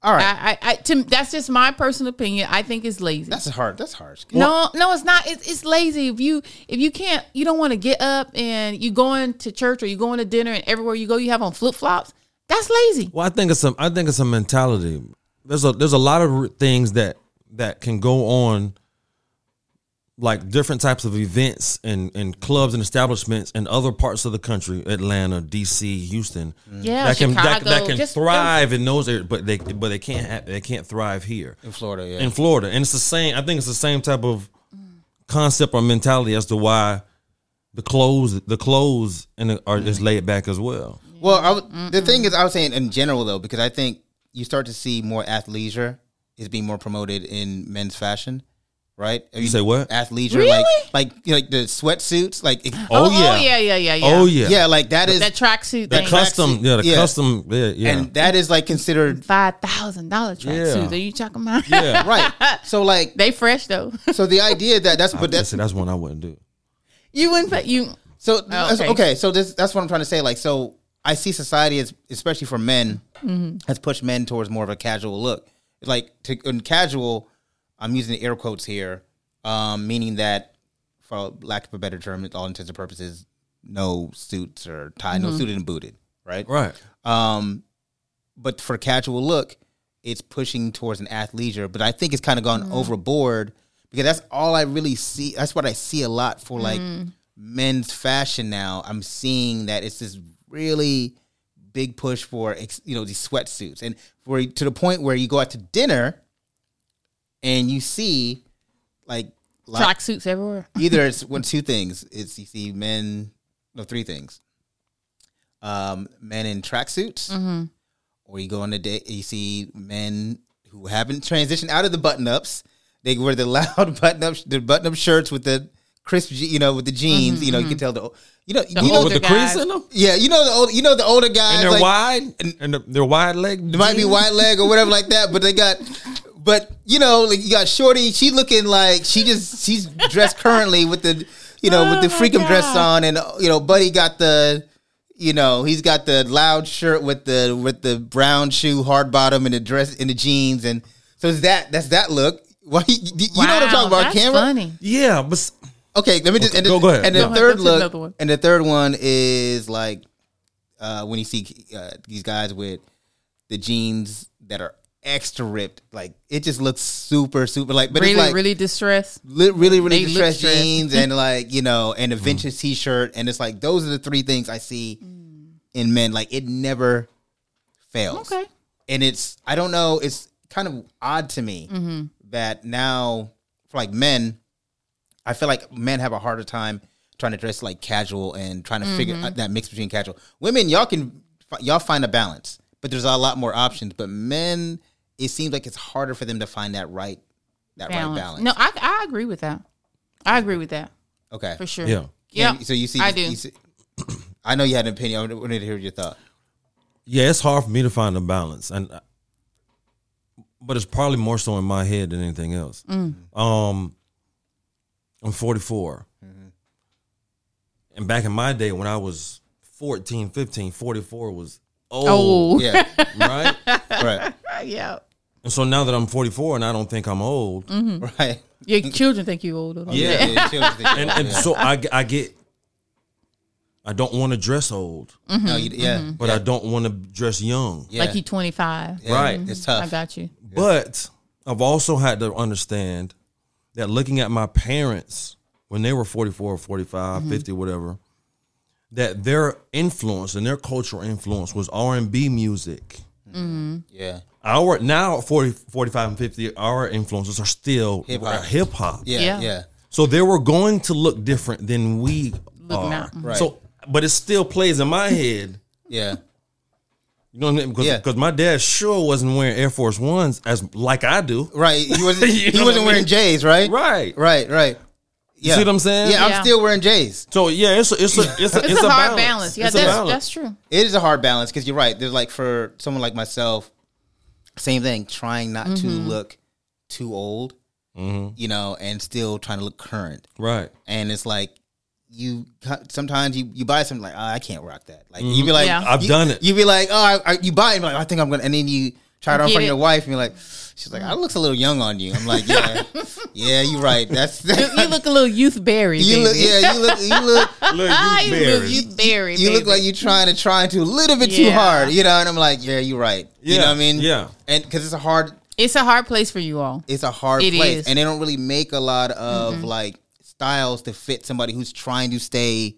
All right. I, I, I to, that's just my personal opinion. I think it's lazy. That's hard. That's harsh. no, no, it's not. It's, it's lazy. If you if you can't, you don't want to get up and you going to church or you going to dinner and everywhere you go you have on flip flops. That's lazy. Well, I think it's some. I think it's a mentality. There's a there's a lot of things that that can go on, like different types of events and and clubs and establishments in other parts of the country, Atlanta, D.C., Houston. Yeah, that can Chicago. that can Just- thrive in those areas, but they but they can't have, they can't thrive here In Florida, yeah. in Florida. And it's the same. I think it's the same type of concept or mentality as to why the clothes the clothes and the, are just laid back as well. Well, I w- the thing is, I was saying in general though, because I think you start to see more athleisure is being more promoted in men's fashion, right? You say what? Athleisure, Really? like like you know, like the sweatsuits, like it- Oh, yeah. oh yeah, yeah, yeah, yeah. Oh yeah. yeah, like that is that tracksuit The thing. custom, yeah, the Yeah. custom, yeah, yeah. and that is like considered Five thousand dollar tracksuit. Yeah. Are you talking about? yeah. right. So like, they fresh though. so the idea that that's but But that's that's that's one I wouldn't do. you wouldn't pay you. So that's- okay. okay. so this that's what I'm trying to say. Like, so I see society as, especially for men, Mm-hmm. has pushed men towards more of a casual look. Like to in casual, I'm using the air quotes here, um, meaning that, for lack of a better term, all intents and purposes, no suits or tie, Mm-hmm. no suited and booted, right? Right. Um, but for casual look, it's pushing towards an athleisure. But I think it's kind of gone overboard because that's all I really see. That's what I see a lot for like men's fashion now. I'm seeing that it's this really big push for you know these sweatsuits and for to the point where you go out to dinner and you see like track suits everywhere. either it's one two things. It's you see men no three things. Um, men in tracksuits, Mm-hmm. or you go on a date, you see men who haven't transitioned out of the button ups. They wear the loud button up, the button up shirts with the crisp, you know, with the jeans. You know, you can tell the you know, you know, Mm-hmm, With the guys. crease in them, yeah, you know the old, you know the older guys, and they're like, wide, and they're, they're wide leg. it might be wide leg or whatever like that, but they got, but you know, like you got Shorty. She looking like she just she's dressed currently with the, you know, with the Oh my freakum dress on, and you know, Buddy got the, you know, he's got the loud shirt with the with the brown shoe, hard bottom, and the dress in the jeans, and so it's that that's that look. Well, you, you know what I'm talking about, That's camera. funny. Yeah, but Okay, let me just Okay, and the, go- go ahead. And the Go third Go to look, one. and the third one is like uh, when you see uh, these guys with the jeans that are extra ripped, like it just looks super, super like, but really, it's like really distressed. li- really, really They distressed jeans and like you know, and a Mm. vintage T-shirt, and it's like those are the three things I see in men. Like it never fails. Okay. and it's I don't know. It's kind of odd to me Mm-hmm. that now for like men, I feel like men have a harder time trying to dress like casual and trying to figure Mm-hmm. out that mix between casual. Women, y'all can y'all find a balance, but there's a lot more options. But men, it seems like it's harder for them to find that right that right Balance. balance. No, I I agree with that. I agree with that okay, for sure. yeah, Yeah. So you see, I do. you see- I know you had an opinion. I wanted to hear your thought. yeah. It's hard for me to find a balance, and but it's probably more so in my head than anything else. Um, I'm 44, and back in my day when I was 14, 15, 44 was old, Oh, Yeah, right? right, yeah. And so now that I'm 44 and I don't think I'm old, mm-hmm. right. Your children think you older. don't Yeah. they? Yeah, children think- and, and yeah. so I, I get, I don't want to dress old, mm-hmm. No, you- yeah, mm-hmm. but I don't want to dress young. yeah. Like you 25. Yeah, Right. It's tough. I got you. But I've also had to understand that looking at my parents when they were 44, 45, 50, whatever, that their influence and their cultural influence was R&B music. Yeah, Our now 40, 45 and 50, our influences are still Hip-hop. yeah, Yeah. yeah. So they were going to look different than we Look are. now. Right. So, but it still plays in my head. Yeah. You know what I mean? Because Yeah. 'cause my dad sure wasn't wearing Air Force Ones as like I do. Right. He wasn't he wasn't what I wearing mean? J's, right? Right. Right, right. Yeah. see what I'm saying? Yeah, I'm Yeah. still wearing J's. So yeah, it's a, it's a it's a It's, a, hard balance. Yeah, that's balance. that's true. It is a hard balance because you're right. There's like for someone like myself, same thing, trying not to Mm-hmm. look too old, Mm-hmm. you know, and still trying to look current. right. And it's like you sometimes you, you buy something like oh, I can't rock that. Like you be like Yeah. I've you- done it. You be like oh I, I, you buy it like I think I'm gonna and then you try it on Get for your wife, and you're like, she's like, I looks a little young on you. I'm like, yeah, yeah, you're right. That's You, you look a little youth berry. you look, yeah, you look, you look, Ah, you look youth berry. you look like you're trying to try to a little bit too hard, you know. And I'm like, yeah, you're right. You know what I mean? yeah. And because it's a hard, It's a hard place for you all. it's a hard It place, is. and they don't really make a lot of like styles to fit somebody who's trying to stay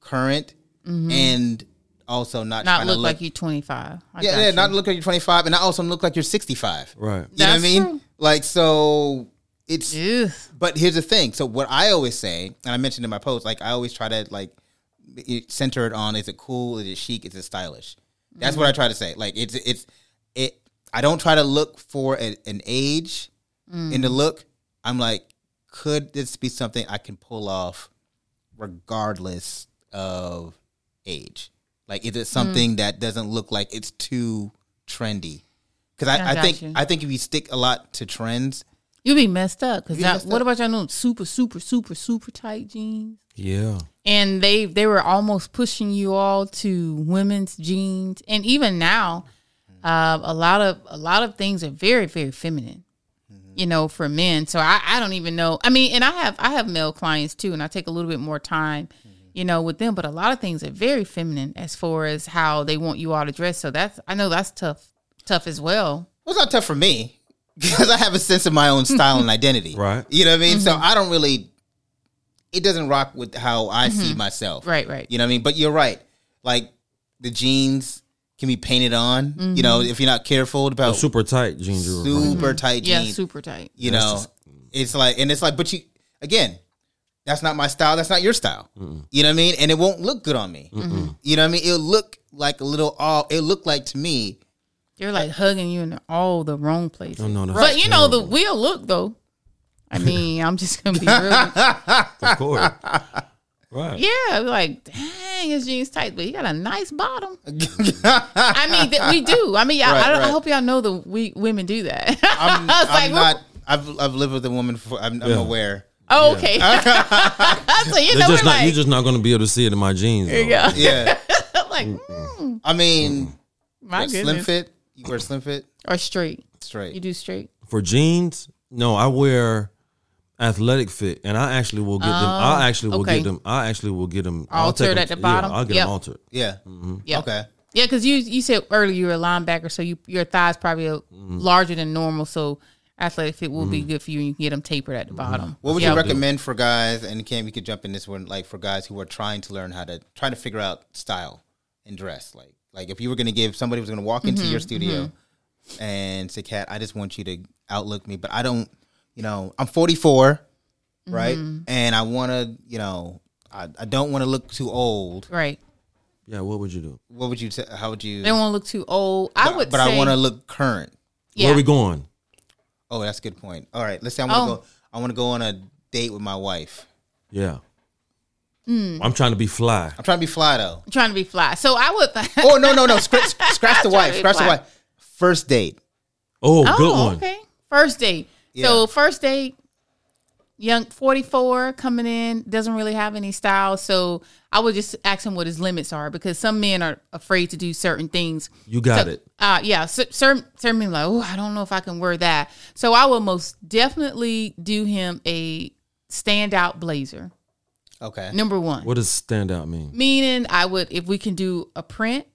current and also not, Mm-hmm. Not trying look to look like you're 25. I yeah, yeah, you. not look like you're 25, and not also look like you're 65. Right. You know what I mean? true. Like so, it's. Ugh. But here's the thing. So what I always say, and I mentioned in my post, like I always try to like it- center it on: is it cool? Is it chic? Is it stylish? That's what I try to say. Like it's it's it. I don't try to look for a, an age in the look. I'm like, could this be something I can pull off, regardless of age? Like, is it mm. something that doesn't look like it's too trendy? Because I, I I, think you. I think if you stick a lot to trends, You'll be messed up. Because be what up. about y'all know super, super, super, super tight jeans? Yeah. and they they were almost pushing you all to women's jeans and even now uh, a lot of a lot of things are very very feminine mm-hmm. you know for men so I, I don't even know i mean and i have i have male clients too and i take a little bit more time you know with them but a lot of things are very feminine as far as how they want you all to dress so that's i know that's tough tough as well Well, it's not tough for me because I have a sense of my own style and identity. Right. You know what I mean? So Mm-hmm. I don't really. It doesn't rock with how I see myself. right right You know what I mean? But you're right. Like the jeans can be painted on. You know, Mm-hmm. if you're not careful about The super tight jeans. you were referring to. super tight jeans, yeah jeans. super tight you That's know, just- it's like, and it's like, but you again. That's not my style. That's not your style. You know what I mean? And it won't look good on me. You know what I mean? It'll look like a little all. It looked like to me You're like hugging you in all the wrong places Oh, no, that's But you know the terrible. will look though. I mean, I'm just gonna be real. Of course. right. Yeah, we're like, dang, his jeans tight, but he got a nice bottom. I mean, th- we do. I mean, I, Right, I, don't, I hope y'all know the we women do that. I'm, I was I'm like, not. I've I've lived with a woman for. I'm, I'm aware. Oh, okay. so you They're know, just not. like, You're just not going to be able to see it in my jeans. though. yeah. Yeah. I'm like, mm, I mean, my what, slim fit. You wear slim fit Or straight. Straight. You do straight. For jeans, no, I wear athletic fit, and I actually will get them. I actually will Oh, okay. get them. I actually will get them I'll Altered them- at the yeah, bottom? I'll get Yep. them altered. Yeah. Yeah. Okay. Yeah, because you you said earlier you were a linebacker, so you your thighs probably are Mm-hmm. larger than normal. So athletic fit will be good for you. and You can get them tapered at the bottom. Mm-hmm. What would Yeah. you recommend for guys? And Cam, you could jump in this one. Like for guys who are trying to learn how to trying to figure out style and dress. Like like if you were going to give somebody was going to walk into Mm-hmm, your studio and say, "Cat, I just want you to outlook me," but I don't. You know, I'm 44, right? Mm-hmm. And I want to. You know, I, I don't want to look too old. Right. Yeah, what would you do? What would you? T- how would you? They don't want to look too old. I but would but say, I want to look current. yeah. Where are we going? Oh, that's a good point. All right, let's say I want to Oh. go. I want to go on a date with my wife. Yeah, Hmm. I'm trying to be fly. I'm trying to be fly though. I'm trying to be fly. So I would. Oh no no no! Scratch, scratch the Trying wife. to be Scratch the fly. wife. First date. Oh, oh, good one. okay. First date. Yeah. So first date, young 44 coming in doesn't really have any style. So I would just ask him what his limits are because some men are afraid to do certain things. You got So, it. Uh, yeah, cer- certain certain men like, oh, I don't know if I can wear that. So I will most definitely do him a standout blazer. Okay. Number one. What does standout mean? Meaning, I would if we can do a print,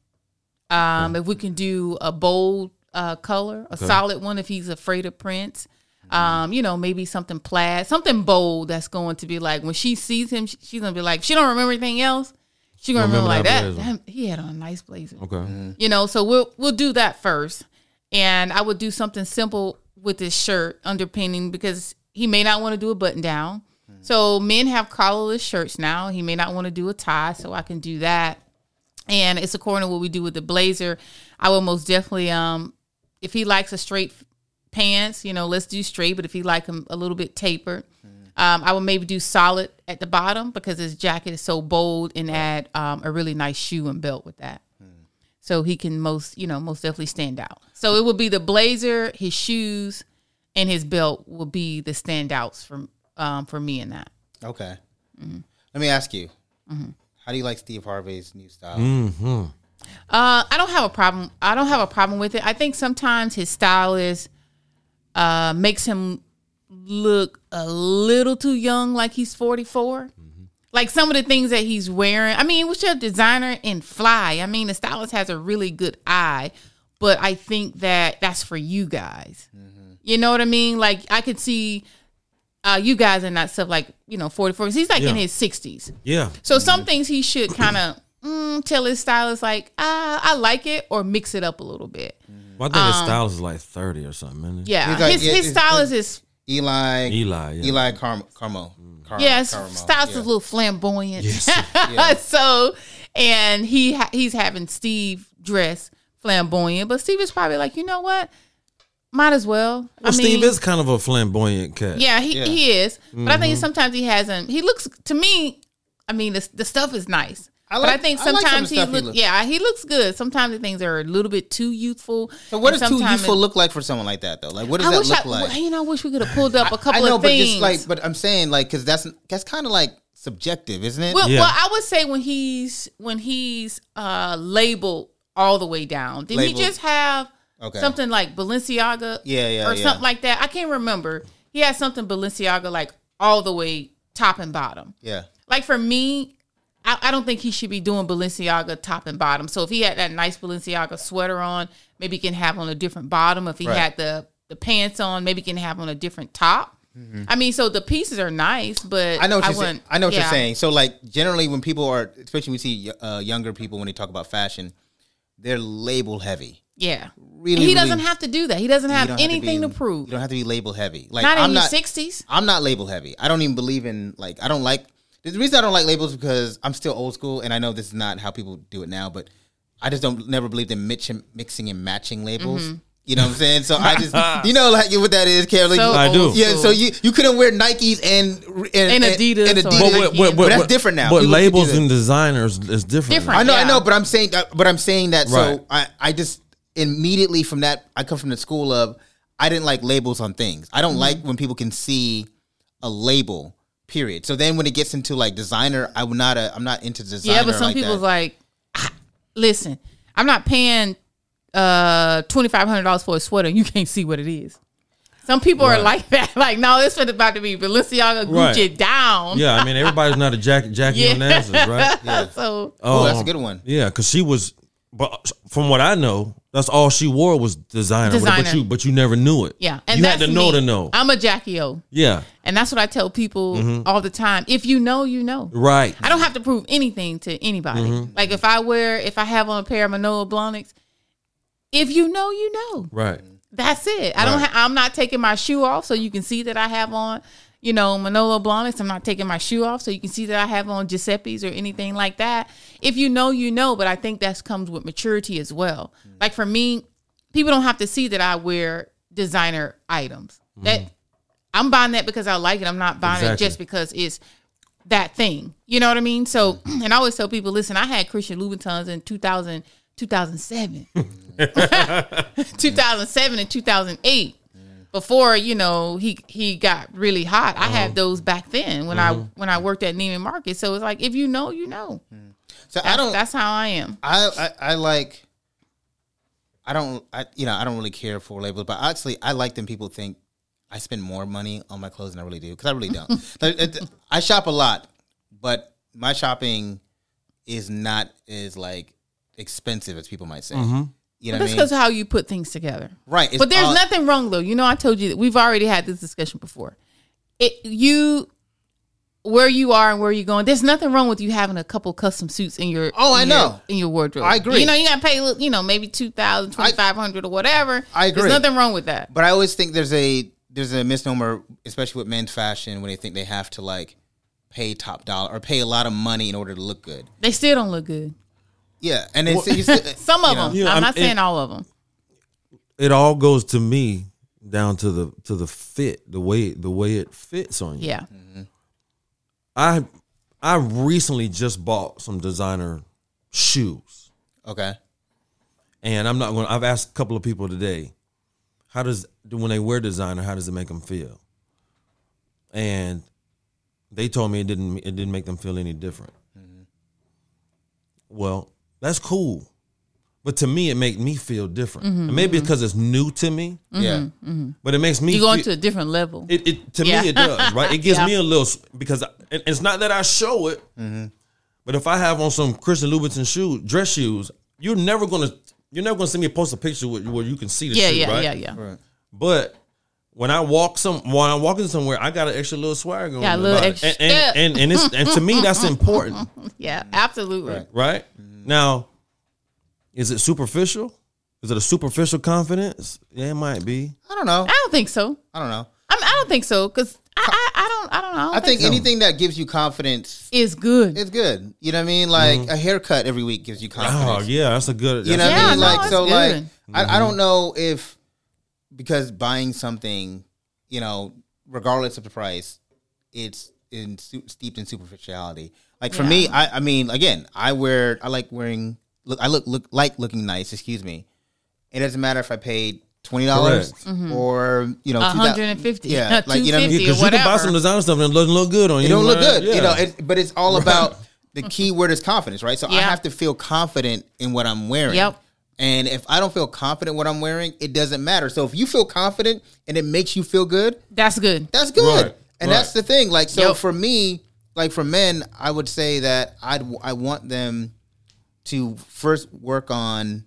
um, if we can do a bold uh, color, a solid one. If he's afraid of prints, um, you know, maybe something plaid, something bold that's going to be like when she sees him, she- she's gonna be like, she don't remember anything else. She gonna remember, Remember like that that. blazer. Damn, he had on a nice blazer. Okay. You know, so we'll we'll do that first, and I would do something simple with this shirt underpinning because he may not want to do a button down. So men have collarless shirts now. He may not want to do a tie, so I can do that. And it's according to what we do with the blazer. I will most definitely, um, if he likes a straight pants, you know, let's do straight. But if he like them a little bit tapered, um, I will maybe do solid at the bottom because his jacket is so bold, and add um, a really nice shoe and belt with that so he can most you know most definitely stand out. So it will be the blazer, his shoes, and his belt will be the standouts for um, for me in that. Okay. Mm-hmm. Let me ask you. How do you like Steve Harvey's new style? hmm Uh, I don't have a problem. I don't have a problem with it. I think sometimes his stylist uh, makes him look a little too young, like he's 44. Like some of the things that he's wearing. I mean, what's your designer in fly? I mean, the stylist has a really good eye, but I think that that's for you guys. You know what I mean? Like I could see uh, you guys in that stuff like you know 44 he's like in his 60s. Yeah. So some things he should kind of mm, tell his stylist like, ah, I like it, or mix it up a little bit. Well, I think his stylist is like thirty or something. Isn't it? Um, Yeah, He's like- his yeah, his it's- stylist is Elly. Elly. Yeah. Elly Carm- Karamoh. Car- yeah, his Karamoh, stylist yeah. is a little flamboyant. Yes. so, and he ha- he's having Steve dress flamboyant, but Steve is probably like, you know what, might as well. Well, Steve is kind of a flamboyant cat. Yeah, he, Yeah. he is. But I Mm-hmm. think sometimes he hasn't. He looks to me. I mean, the the stuff is nice. I but I like- think I like some sometimes he stuff he looks- yeah, he looks good. Sometimes the things are a little bit too youthful. So what does too youthful look like for someone like that though? Like what does I that look I, like? you know, I wish we could have pulled up a couple I know, of but things. just like, but I'm saying like because that's that's kind of like subjective, isn't it? well, Yeah. well, I would say when he's when he's uh labeled all the way down, did Labeled. he just have Okay. something like Balenciaga? Yeah, yeah, or yeah. something like that. I can't remember. He had something Balenciaga like all the way top and bottom. yeah, Like for me, I, I don't think he should be doing Balenciaga top and bottom. So if he had that nice Balenciaga sweater on, maybe he can have on a different bottom. If he Right. had the the pants on, maybe he can have on a different top. I mean, so the pieces are nice, but Mm-hmm. I know what you're saying. I know what yeah. you're saying. So like generally when people are, especially when we see uh, younger people when they talk about fashion, they're label heavy. Yeah, Really, he really- doesn't have to do that. He doesn't have don't have anything to, be- prove. You don't have to be label heavy. Like Not I'm in your not. sixties. I'm not label heavy. I don't even believe in like I don't like the reason I don't like labels is because I'm still old school and I know this is not how people do it now, but I just don't never believed in mix, mixing and matching labels. You know what I'm saying? So I just you know like what that is, Carol. So I do. Yeah, so you you couldn't wear Nikes and and, And Adidas and or Adidas. But But, that's different now. But People labels and designers is different. Different. I know, I know, but I'm saying, uh, but I'm saying that. Right. So I, I just immediately from that, I come from the school of I didn't like labels on things. I Mm-hmm. don't like when people can see a label. Period. So then when it gets into like designer, I'm not I'm not into designer. Yeah, but some like people's that. like, "Ah, listen, I'm not paying uh twenty five hundred dollars for a sweater. and You can't see what it is. Some people are like that. Like, no, this is about to be Balenciaga Gucci Right. it down. Yeah, I mean everybody's not a Jack, Jackie Yeah. Onassis, right? Yeah. so Oh, that's a Um, good one. Yeah, because she was, but from what I know, that's all she wore was designer. But you, but you never knew it. yeah, and you had to know me. to know. I'm a Jackie O, yeah, and that's what I tell people Mm-hmm. all the time. If you know, you know. right. I don't have to prove anything to anybody. Mm-hmm. Like if I wear, if I have on a pair of Manolo Blahniks, if you know, you know. Right. That's it. I don't. Right. Ha- I'm not taking my shoe off so you can see that I have on, you know, Manolo Blahniks. I'm not taking my shoe off so you can see that I have on Giuseppe's or anything like that. If you know, you know. But I think that comes with maturity as well. Mm. Like for me, people don't have to see that I wear designer items. Mm. That I'm buying that because I like it. I'm not buying Exactly. it just because it's that thing. You know what I mean? So, mm. and I always tell people, listen, I had Christian Louboutins in 2000, 2007. 2007 and 2008 before you know he he got really hot i Uh-huh. had those back then when i when i worked at Neiman Marcus so it's like if you know you know So I don't. that's how i am I, I I like. I don't. I you know I don't really care for labels, but actually I like them. People think I spend more money on my clothes than I really do because I really don't. Like, it- I shop a lot, but my shopping is not as like expensive as people might say. You know that's what I because mean? how you put things together Right. it's but there's all- nothing wrong though you know i told you that we've already had this discussion before it you where you are and where you're going there's nothing wrong with you having a couple custom suits in your Oh, I in your- know. in your wardrobe I agree. you know you gotta pay you know maybe 2000 2500 or whatever I agree. there's nothing wrong with that But I always think there's a there's a misnomer, especially with men's fashion, when they think they have to like pay top dollar or pay a lot of money in order to look good. they still don't look good Yeah, and it's, it's uh, Some of them. You know, I'm I'm- not saying it- all of them. It all goes to me down to the to the fit, the way the way it fits on you. Yeah. Mm-hmm. I I recently just bought some designer shoes. Okay. And I'm not going. to I've asked a couple of people today, how does when they wear designer, how does it make them feel? And they told me it didn't. It didn't make them feel any different. Mm-hmm. Well, that's cool. but to me, it made me feel different. Mm-hmm, and maybe mm-hmm. because it's new to me, mm-hmm, Yeah. but it makes me You going feel, to a different level. it, it to Yeah. me it does right. It gives Yeah. me a little because I, and it's not that I show it, but if I have on some Christian Louboutin shoes, dress shoes, you're never gonna you're never gonna see me post a picture where, where you can see the yeah, shoe, yeah, right? yeah, yeah, Right. But when I walk some when I'm walking somewhere, I got an extra little swag on. Yeah, a little extra and, and, and and it's and to me that's important, Yeah, absolutely. Right. right? Now, is it superficial? Is it a superficial confidence? Yeah, it might be. I don't know. I don't think so. I don't know. I, mean, I don't think so because I, I, I don't, I don't know. I, don't I think so. anything that gives you confidence is good. It's good. You know what I mean? Like mm-hmm. a haircut every week gives you confidence. Oh yeah, that's a good. You know what Yeah, I mean? no, Like it's so, like good. I, I mm-hmm. don't know if because buying something, you know, regardless of the price, it's in steeped in superficiality. Like for me, I, I mean, again, I wear, I like wearing, look, I look, look like looking nice. Excuse me. It doesn't matter if I paid twenty dollars mm-hmm. or you know, A 2000 hundred and fifty. Yeah, like you know, what I mean? $250 because you can buy some designer stuff and it doesn't look good on you. It don't look good, Yeah. you know. It, but it's all about the key word is confidence, right? So I have to feel confident in what I'm wearing. Yep. And if I don't feel confident in what I'm wearing, it doesn't matter. So if you feel confident and it makes you feel good, That's good. that's good. Right, And right. that's the thing. Like so Yep. for me, like for men, I would say that I'd I want them to first work on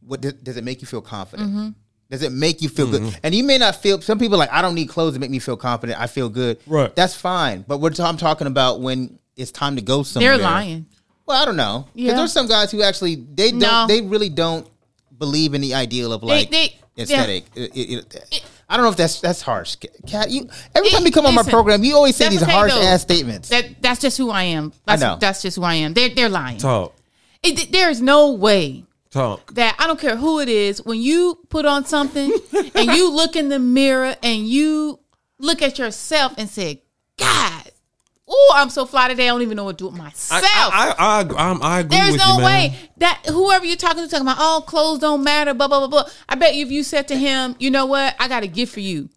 what does, does it make you feel confident? Mm-hmm. Does it make you feel good? And you may not feel. Some people are like I don't need clothes to make me feel confident. I feel good. Right. That's fine. But what I'm talking about when it's time to go somewhere. They're lying. Well, I don't know. Because Yeah. there's some guys who actually they don't. No. They really don't believe in the ideal of like they- aesthetic. It- it- it- I don't know if that's that's harsh. Cat, you every time you come on my program, you always say these okay, harsh though. ass statements. That that's just who I am. That's, know. That's just who I am. They're they're lying. Talk, It, there is no way talk. that I don't care who it is when you put on something and you look in the mirror and you look at yourself and say, "God, oh, I'm so fly today. I don't even know what to do with myself." I, I, I, I, I agree There's with no you, way that whoever you're talking to talking about, oh, clothes don't matter, blah blah blah blah. I bet you if you said to him, you know what, I got a gift for you.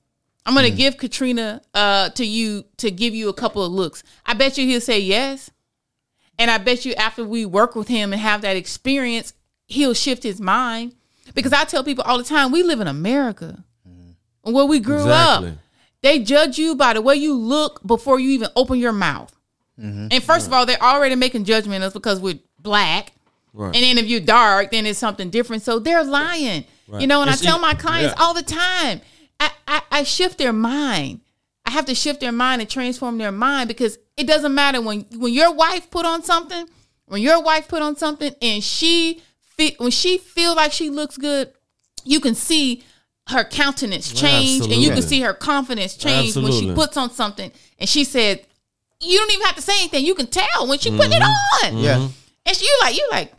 I'm gonna Mm. give Katrina uh to you to give you a couple of looks. I bet you he'll say yes. And I bet you after we work with him and have that experience, he'll shift his mind. Because I tell people all the time, we live in America. Where we grew Exactly. up. They judge you by the way you look before you even open your mouth. Mm-hmm. And first of all, they're already making judgment of us because we're black. Right. And then if you're dark, then it's something different. So they're lying. You know, and I tell my clients yeah. all the time, I, I, I shift their mind. I have to shift their mind and transform their mind because it doesn't matter when when your wife put on something, when your wife put on something and she fe- when she feel like she looks good, you can see her countenance change and you can see her confidence change when she puts on something. And she said, you don't even have to say anything. You can tell when she put it Mm-hmm. on. yeah. And she, you like, you like,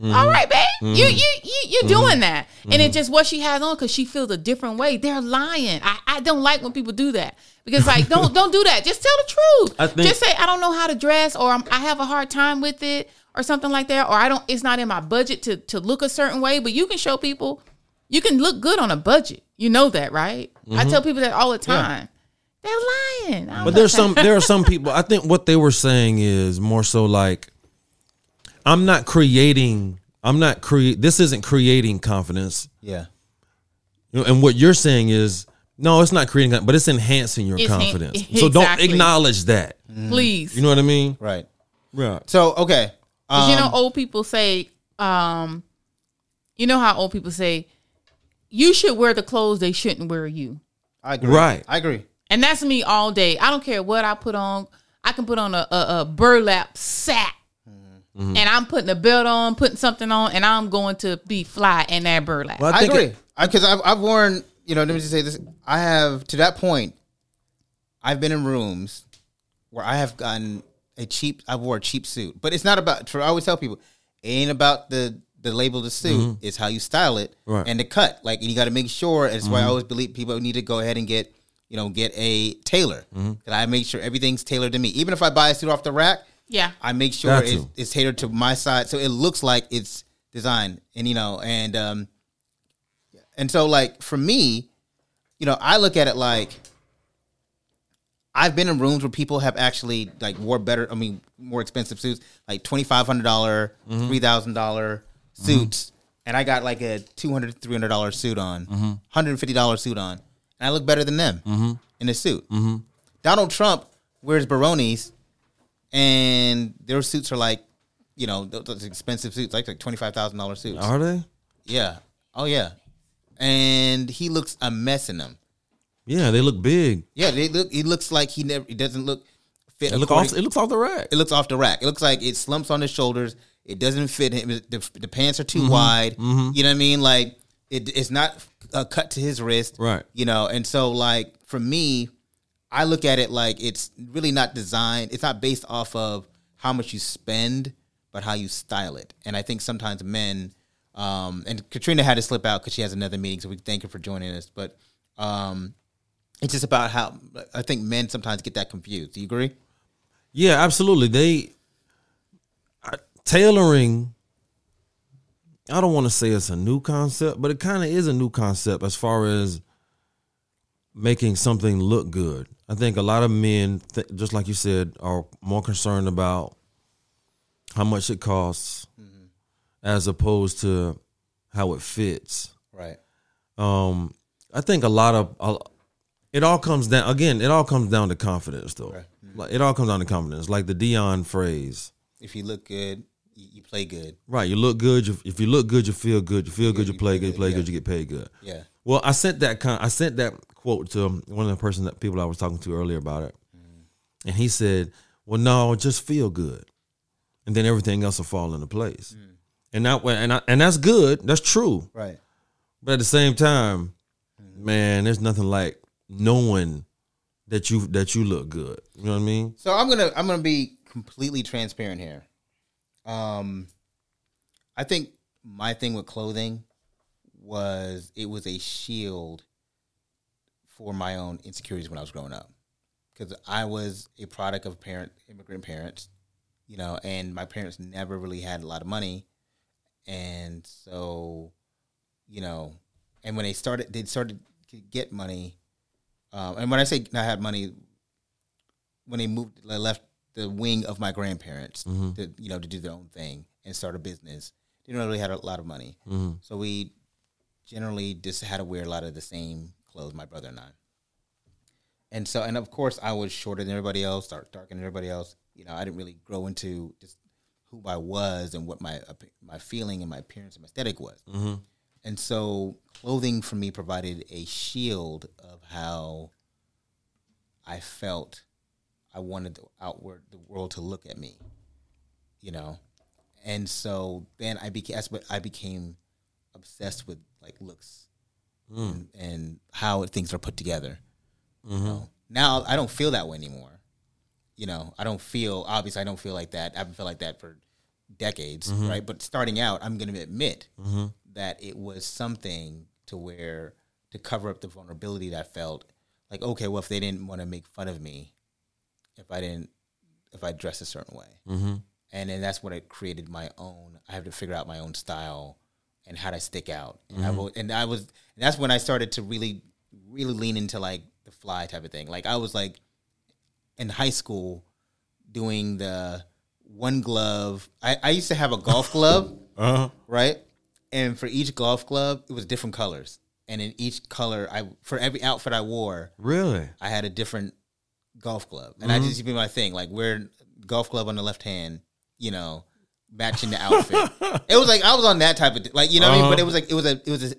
mm-hmm. all right, babe, you mm-hmm. you you you're mm-hmm. doing that, and it's just what she has on because she feels a different way. They're lying. I, I don't like when people do that because like don't don't do that. Just tell the truth. I think- just say I don't know how to dress, or I'm, I have a hard time with it, or something like that, or I don't. It's not in my budget to to look a certain way. But you can show people you can look good on a budget. You know that, right? I tell people that all the time. They're lying. I don't But there's some there are some people I think what they were saying is more so like I'm not creating I'm not create this isn't creating confidence. Yeah. You know, and what you're saying is no, it's not creating but it's enhancing your It's en- confidence. So don't acknowledge that. please. You know what I mean? Right. Right. So okay. 'Cause you know, Um, old people say, um, you know how old people say, you should wear the clothes they shouldn't wear you. I agree. Right. I agree. And that's me all day. I don't care what I put on. I can put on a, a, a burlap sack. Mm-hmm. And I'm putting a belt on, putting something on, and I'm going to be fly in that burlap. Well, I, think agree because I've I've worn. You know, let me just say this. I have to that point. I've been in rooms where I have gotten a cheap. I wore a cheap suit, but it's not about. For I always tell people, it ain't about the the label of the suit. is how you style it Mm-hmm. Right. Mm-hmm. and the cut. Like, and you got to make sure. That's why I always believe people need to go ahead and get you know get a tailor. Mm-hmm. And I make sure everything's tailored to me. Even if I buy a suit off the rack, yeah. I make sure it's, it's tailored to my side, so it looks like it's designed, and you know, and um, and so like for me, you know, I look at it like I've been in rooms where people have actually like wore better, I mean, more expensive suits, like twenty five hundred dollar, Mm-hmm. three thousand dollar suits, and I got like a $200, 300 dollar suit on, Mm-hmm. hundred and fifty dollar suit on, and I look better than them in a suit. Mm-hmm. Donald Trump wears Brionis, and their suits are like, you know, those, expensive suits, like like twenty five thousand dollar suits. Are they? Yeah. Oh yeah. And he looks a mess in them. Yeah, they look big. Yeah, they look. He looks like he never. He doesn't look fit. It look off. It looks off the rack. it looks off the rack. It looks like it slumps on his shoulders. It doesn't fit him. The, the pants are too wide. You know what I mean? Like it, it's not uh, cut to his wrist. Right. You know, and so like for me, I look at it like it's really not designed. It's not based off of how much you spend, but how you style it. And I think sometimes men, um, and Katrina had to slip out because she has another meeting, so we thank her for joining us. But um, it's just about how I think men sometimes get that confused. Do you agree? Yeah, absolutely. They tailoring. I don't want to say it's a new concept, but it kind of is a new concept as far as making something look good. I think a lot of men, th- just like you said, are more concerned about how much it costs as opposed to how it fits. Right. Um, I think a lot of uh, it all comes down again. It all comes down to confidence, though. Like it all comes down to confidence. Like the Deion phrase, If you look good, you, you play good. right? You look good. You, if you look good, you feel good. You feel good. You you play play good. You play yeah. good. You get paid good. Yeah. Well, I sent that kind. I sent that quote to um, one of the person that people I was talking to earlier about it, mm. and he said, "Well, no, just feel good, and then everything else will fall into place." Mm. And that and I, and that's good. That's true. Right. But at the same time, mm. man, there's nothing like knowing that you that you look good. You know what I mean? So I'm gonna I'm gonna be completely transparent here. Um, I think my thing with clothing was it was a shield for my own insecurities when I was growing up, because I was a product of parent immigrant parents, you know, and my parents never really had a lot of money, and so, you know, and when they started, they started to get money. Um, and when I say I had money, when they moved, they left the wing of my grandparents mm-hmm. to you know to do their own thing and start a business. Didn't really had a lot of money, mm-hmm. so we generally just had to wear a lot of the same clothes. My brother and I. And so, and of course, I was shorter than everybody else, dark, darker than everybody else. You know, I didn't really grow into just who I was and what my uh, my feeling and my appearance and my aesthetic was. Mm-hmm. And so, clothing for me provided a shield of how I felt I wanted the outward the world to look at me, you know, and so then I became that's what I became obsessed with like looks hmm. and, and how things are put together. You mm-hmm. know? Now I don't feel that way anymore. You know, I don't feel obviously I don't feel like that. I haven't felt like that for decades, mm-hmm. right? But starting out, I'm going to admit mm-hmm. that it was something to where to cover up the vulnerability that I felt. Like, okay, well, if they didn't want to make fun of me, if I didn't, if I dressed a certain way, mm-hmm. and then that's what I created my own. I have to figure out my own style and how to stick out. And I will, and I was, and that's when I started to really, really lean into like the fly type of thing. Like I was like in high school doing the one glove. I, I used to have a golf glove, Uh-huh. right? And for each golf glove, it was different colors. And in each color, I for every outfit I wore, Really? I had a different golf club, and I just be my thing, like we're golf club on the left hand, you know, matching the outfit. it was like I was on that type of like you know what I mean, but it was like it was a it was a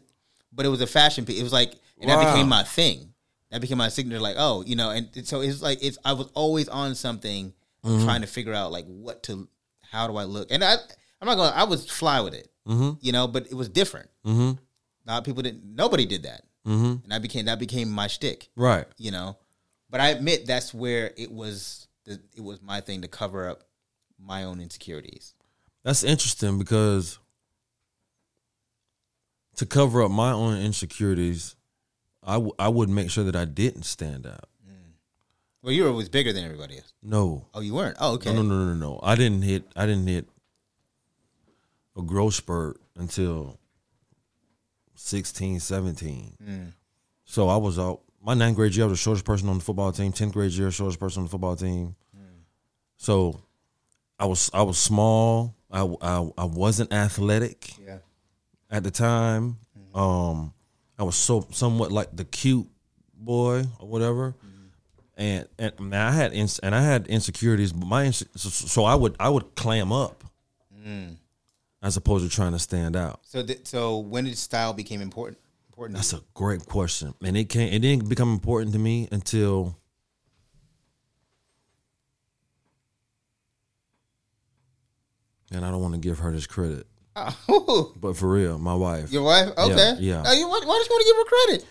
but it was a fashion piece. It was like and that became my thing. That became my signature. Like oh, you know, and so it's like it's I was always on something, trying to figure out like what to how do I look, and I I'm not gonna I was fly with it, you know, but it was different. Mm-hmm. Now people didn't nobody did that, Mm-hmm. and I became that became my shtick Right. you know. But I admit that's where it was. The, it was my thing to cover up my own insecurities. That's interesting because to cover up my own insecurities, I, w- I would make sure that I didn't stand out. Mm. Well, you were always bigger than everybody else. No. Oh, you weren't. Oh, okay. No, no, no, no, no. I didn't hit. I didn't hit a growth spurt until 16, 17. Mm. So I was out. My ninth grade year, I was the shortest person on the football team. Tenth grade year, shortest person on the football team. So I was I was small. I, I I wasn't athletic Yeah. at the time. Mm-hmm. Um, I was so somewhat like the cute boy or whatever, Mm-hmm. and and man, I had ins- and I had insecurities, but my inse- so, so I would I would clam up Mm. as opposed to trying to stand out. So, th- so when did style became important? Important. That's a great question, and it can't. It didn't become important to me until. And I don't want to give her this credit, Oh, but for real, my wife. your wife? Okay. yeah. Oh, you, why, why don't you want to give her credit?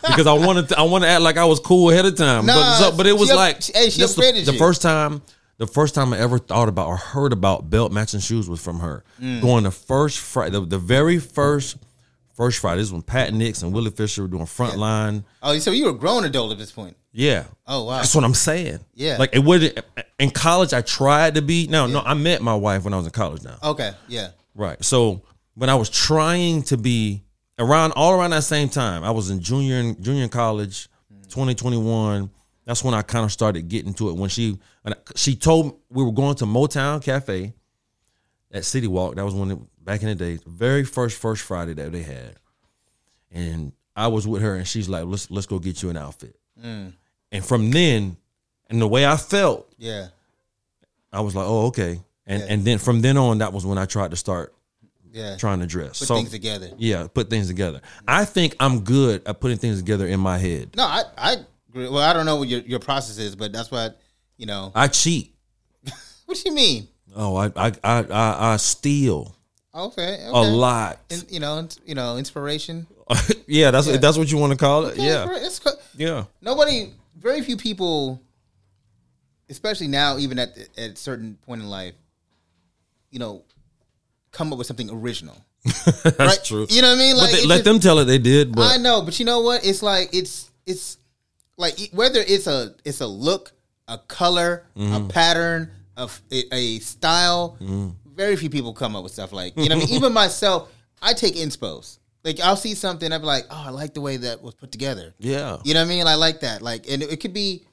because I wanted to, I wanted to act like I was cool ahead of time. but so, but it was she like hey, she the, the first time the first time I ever thought about or heard about belt matching shoes was from her. Mm. Going the first Friday, the, the very first first Friday. This is when Pat Nix and Willie Fisher were doing Frontline. Oh, so you were a grown adult at this point. Yeah. Oh, wow. That's what I'm saying. Yeah. Like it would in college I tried to be no, no, I met my wife when I was in college now. Okay. Yeah. Right. So when I was trying to be around all around that same time, I was in junior in junior in college, mm. 2021. That's when I kind of started getting to it. When she she told me we were going to Motown Cafe at City Walk. That was when back in the day, very first first Friday that they had, and I was with her, and she's like, "Let's let's go get you an outfit." Mm. And from then, and the way I felt, Yeah. I was like, "Oh, okay." And Yeah. and then from then on, that was when I tried to start Yeah. trying to dress. Put so things together. yeah, put things together. I think I'm good at putting things together in my head. No, I, I agree. Well, I don't know what your, your process is, but that's what, you know. I cheat. What do you mean? Oh, I I I I, I steal Okay. okay. a lot. And, you know, you know, inspiration. yeah, that's that's what you want to call it. Yeah, It's- it's yeah. nobody, very few people, especially now, even at at a certain point in life, you know, come up with something original. That's right? true. You know what I mean? but they, let just- them tell it they did. But I know, but you know what? It's like it's it's like whether it's a it's a look, a color, Mm-hmm. a pattern, a, a style. Very few people come up with stuff like you know. I mean, even myself, I take inspos. Like I'll see something, I'll be like, oh, I like the way that was put together. yeah, You know what I mean? I like that. Like, and it, it could be,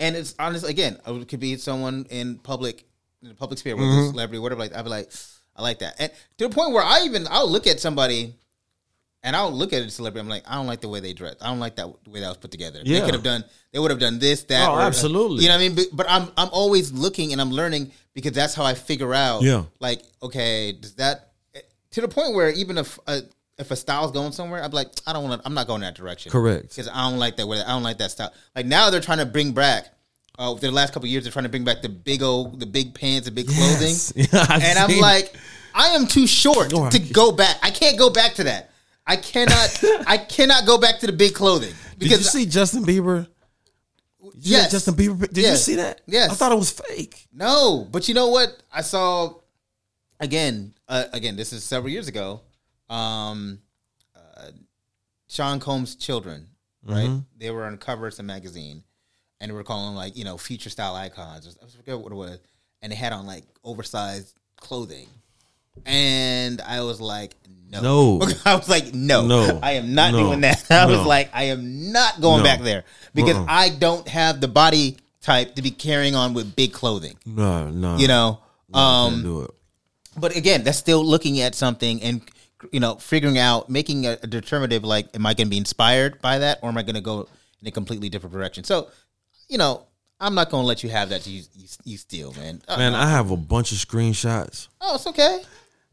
and it's honest again. It could be someone in public, in the public sphere, whether Mm-hmm. it's a celebrity, whatever. Like, I'd be like, I like that, and to the point where I even I'll look at somebody, and I'll look at a celebrity. I'm like, I don't like the way they dress. I don't like that way that was put together. Yeah. They could have done. They would have done this, that. Oh, absolutely. You know what I mean? But, but I'm I'm always looking and I'm learning because that's how I figure out. Yeah. Like, okay, does that to the point where even if a if a style's going somewhere, I'm like, I don't want to. I'm not going that direction. Correct. Because I don't like that. way- I don't like that style. Like now they're trying to bring back. Uh, the last couple of years, they're trying to bring back the big old, the big pants, the big clothing. Yes. Yeah, and I'm like, I am too short Oh, to go back. I can't go back to that. I cannot. I cannot go back to the big clothing Did you see Justin Bieber? Did you Yes. Justin Bieber. Did you see that? Yes. I thought it was fake. No, but you know what? I saw again. Uh, again, this is several years ago. Um, uh, Sean Combs' children, right? Mm-hmm. They were on cover of some magazine, and they were calling them like you know future style icons. I forget what it was, and they had on like oversized clothing, and I was like, no, No. I was like, no, No. I am not No. doing that. I was like, I am not going No. back there because Uh-uh. I don't have the body type to be carrying on with big clothing No, no. you know um do it. but again that's still looking at something and you know figuring out making a, a determinative like am i going to be inspired by that or am i going to go in a completely different direction so you know i'm not going to let you have that you, you, you steal man Uh, Man, I have a bunch of screenshots, oh it's okay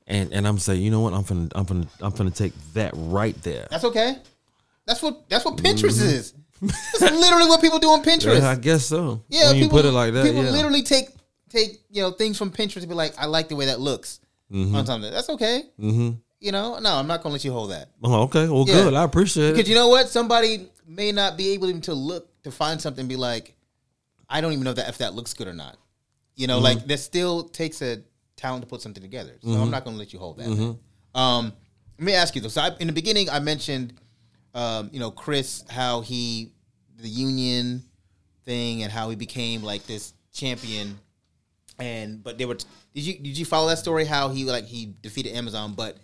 and and I'm saying, you know what? I'm gonna I'm gonna I'm gonna take that right there. that's okay that's what that's what pinterest is that's literally what people do on pinterest Mm-hmm. Yeah, I guess so. Yeah, when you people, put it like that, people yeah. literally take take you know things from Pinterest and be like, I like the way that looks Mm-hmm. on something. That's okay. Mm-hmm. You know, no, I'm not gonna let you hold that Oh, okay, well, Yeah. good. I appreciate it. because you know what? Somebody may not be able even to look to find something and be like, I don't even know that if that looks good or not. You know, Mm-hmm. like that still takes a talent to put something together. So I'm not gonna let you hold that. man. Um, let me ask you though. So I, in the beginning, I mentioned, um, you know, Chris, how he the union thing and how he became like this champion. And but they were. Did you did you follow that story? How he like he defeated Amazon, but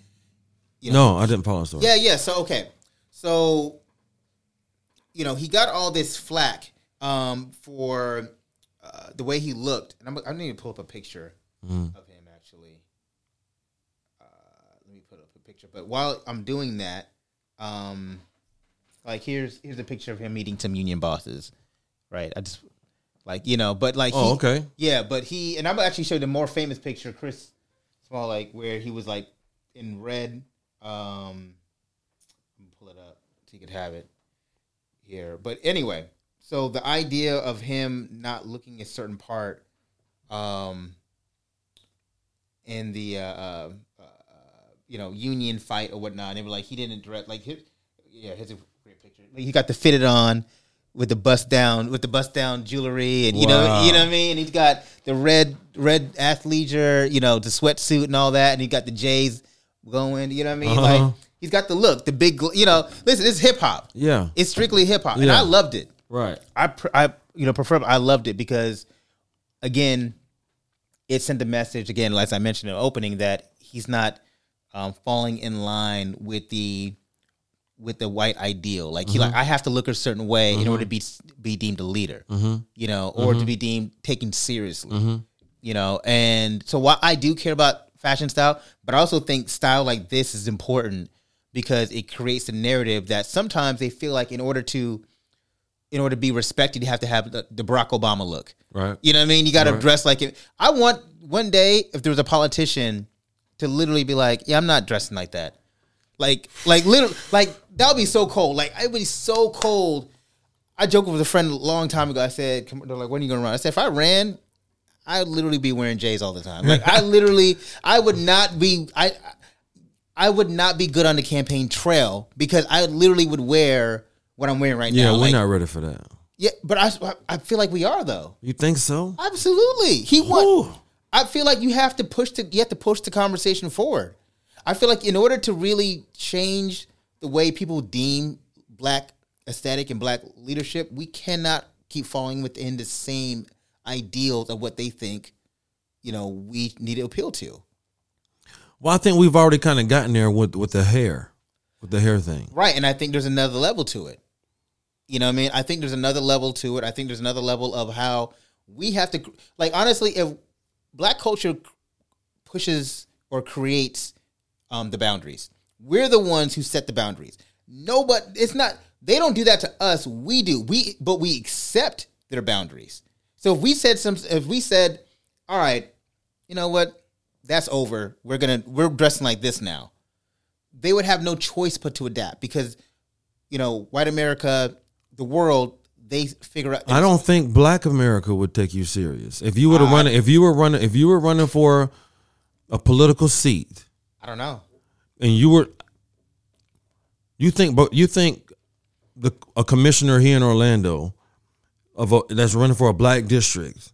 you know, No, I didn't follow the story. yeah, yeah. So okay, so you know he got all this flack um, for uh, the way he looked, and I'm, I need to pull up a picture Mm. of him actually. Uh, up a picture. But while I'm doing that, um, like here's here's a picture of him meeting some union bosses, right? I just like you know, but like Oh, he- okay. yeah, but he and I'm gonna actually show you the more famous picture, Chris Smalls, like where he was like in red. Um, I'm pull it up so you could have it here. But anyway, so the idea of him not looking a certain part, um, in the uh, uh, you know union fight or whatnot, and they were like he didn't direct like his, yeah, here's a great picture. Like, he got the fitted on with the bust down with the bust down jewelry and you know you know what I mean. And he's got the red red athleisure, you know, the sweatsuit and all that, and he got the J's going. You know what I mean? Uh-huh. Like he's got the look, the big, you know. Listen, it's hip hop. Yeah. It's strictly hip hop, and I loved it. Right. I pr- I you know prefer I loved it because again it sent the message again as I mentioned in the opening that he's not um, falling in line with the with the white ideal like he like mm-hmm. I have to look a certain way in order to mm-hmm. be be deemed a leader mm-hmm. you know or to be deemed taken seriously you know and so while I do care about fashion style but I also think style like this is important because it creates a narrative that sometimes they feel like in order to in order to be respected, you have to have the, the Barack Obama look. Right. You know what I mean? You got to dress like it. I want one day if there was a politician to literally be like, "Yeah, I'm not dressing like that." Like, like literally, like that would be so cold. Like it would be so cold. I joked with a friend a long time ago. I said, "Come- "They're like, when are you going to run?" I said, "If I ran, I'd literally be wearing J's all the time. Like I literally, I would not be. I, I would not be good on the campaign trail because I literally would wear what I'm wearing right Yeah, now. Yeah, we're Like, not ready for that. yeah, but I I feel like we are though. You think so? Absolutely, he won. I feel like you have to push the you have to push the conversation forward. I feel like in order to really change the way people deem black aesthetic and black leadership, we cannot keep falling within the same ideals of what they think. You know, we need to appeal to. Well, I think we've already kind of gotten there with with the hair, with the hair thing. Right. And I think there's another level to it. You know what I mean? I think there's another level to it. I think there's another level of how we have to, like, honestly, if black culture pushes or creates um, the boundaries, we're the ones who set the boundaries. No, but it's not, they don't do that to us. We do. We, but we accept their boundaries. So if we said some, if we said, all right, you know what? That's over. We're to, we're dressing like this now they would have no choice but to adapt because you know white america the world they figure out I don't think Black America would take you serious if you were to uh, run. If you were running, if you were running for a political seat, i don't know and you were, you think, but you think the a commissioner here in Orlando of a, that's running for a black district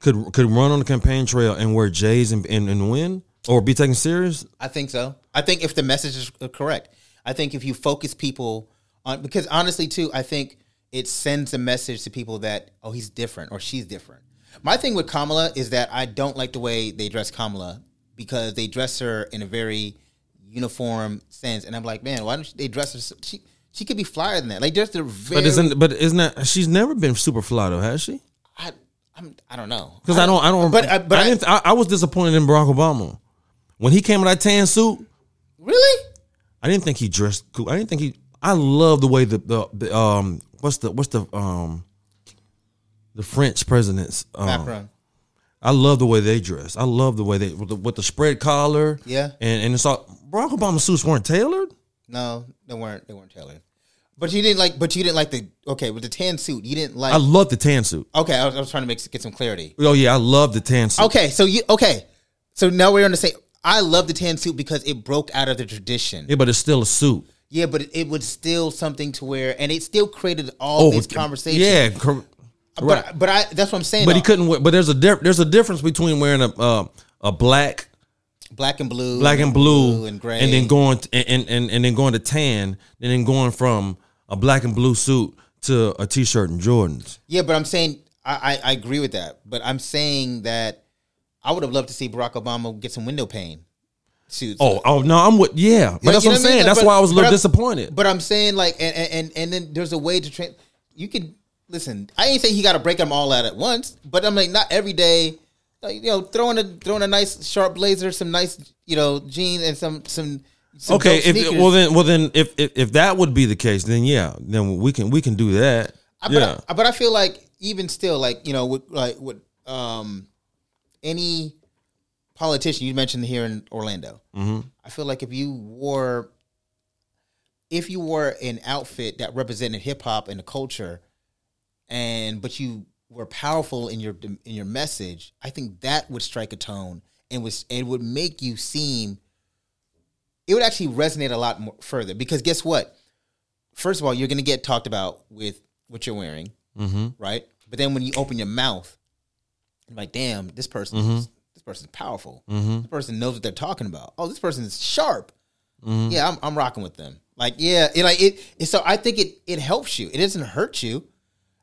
could could run on the campaign trail and wear J's and, and, and win or be taken serious? i think so i think if the message is correct i think if you focus people on because honestly too i think it sends a message to people that oh he's different or she's different my thing with kamala is that i don't like the way they dress kamala because they dress her in a very uniform sense and i'm like man why don't they dress her so, she she could be flyer than that like just a very But isn't but isn't that she's never been super fly though, has she? I, I'm, I don't know Because I don't, I don't. But- uh, but I, I- didn't. I, I was disappointed in Barack Obama when he came in that tan suit. Really? I didn't think he dressed cool. I didn't think he. I love the way the, the, the um what's the what's the um the French presidents. Um, Macron. I love the way they dress. I love the way they with the, with the spread collar. Yeah. and and it's all Barack Obama suits weren't tailored. No, they weren't. They weren't tailored. But you didn't like. But you didn't like the. Okay, with the tan suit, you didn't like. I love the tan suit. okay, I was, I was trying to make get some clarity. Oh yeah, I love the tan suit. Okay, so you okay? So now we're on the same. I love the tan suit because it broke out of the tradition. Yeah, but it's still a suit. Yeah, but it, it was still something to wear, and it still created all these conversations. Oh, Yeah, cor- right. but but I that's what I'm saying. But he though. couldn't. wear- But there's a diff, there's a difference between wearing a uh, a black black and blue, black and blue, and gray, and then going t- and, and and then going to tan, and then going from a black and blue suit to a t-shirt and Jordans. Yeah, but I'm saying I, I, I agree with that. But I'm saying that I would have loved to see Barack Obama get some window pane suits. Oh, oh no, I'm with yeah. But Yeah, that's what I'm saying. That's But- why I was a little disappointed. But I'm saying like, and and and then there's a way to train. You can listen. I ain't saying he got to break them all out at once, but I'm like not every day. like, You know, throwing a throwing a nice sharp blazer, some nice you know jeans, and some some some okay, if well then well then if, if if that would be the case, then yeah, then we can we can do that. I- yeah. but, I, but I feel like even still, like you know, with like with um, any politician you mentioned here in Orlando, Mm-hmm. I feel like if you wore, if you wore an outfit that represented hip hop and the culture, and but you were powerful in your in your message, I think that would strike a tone and was it would make you seem. It would actually resonate a lot more further because guess what? First of all, you're going to get talked about with what you're wearing, Mm-hmm. right? But then when you open your mouth, you're like, damn, this person, Mm-hmm. Person's powerful. This person knows what they're talking about. Oh, this person is sharp. Mm-hmm. Yeah, I'm, I'm rocking with them. Like, yeah, it like it, it. So I think it it helps you. It doesn't hurt you.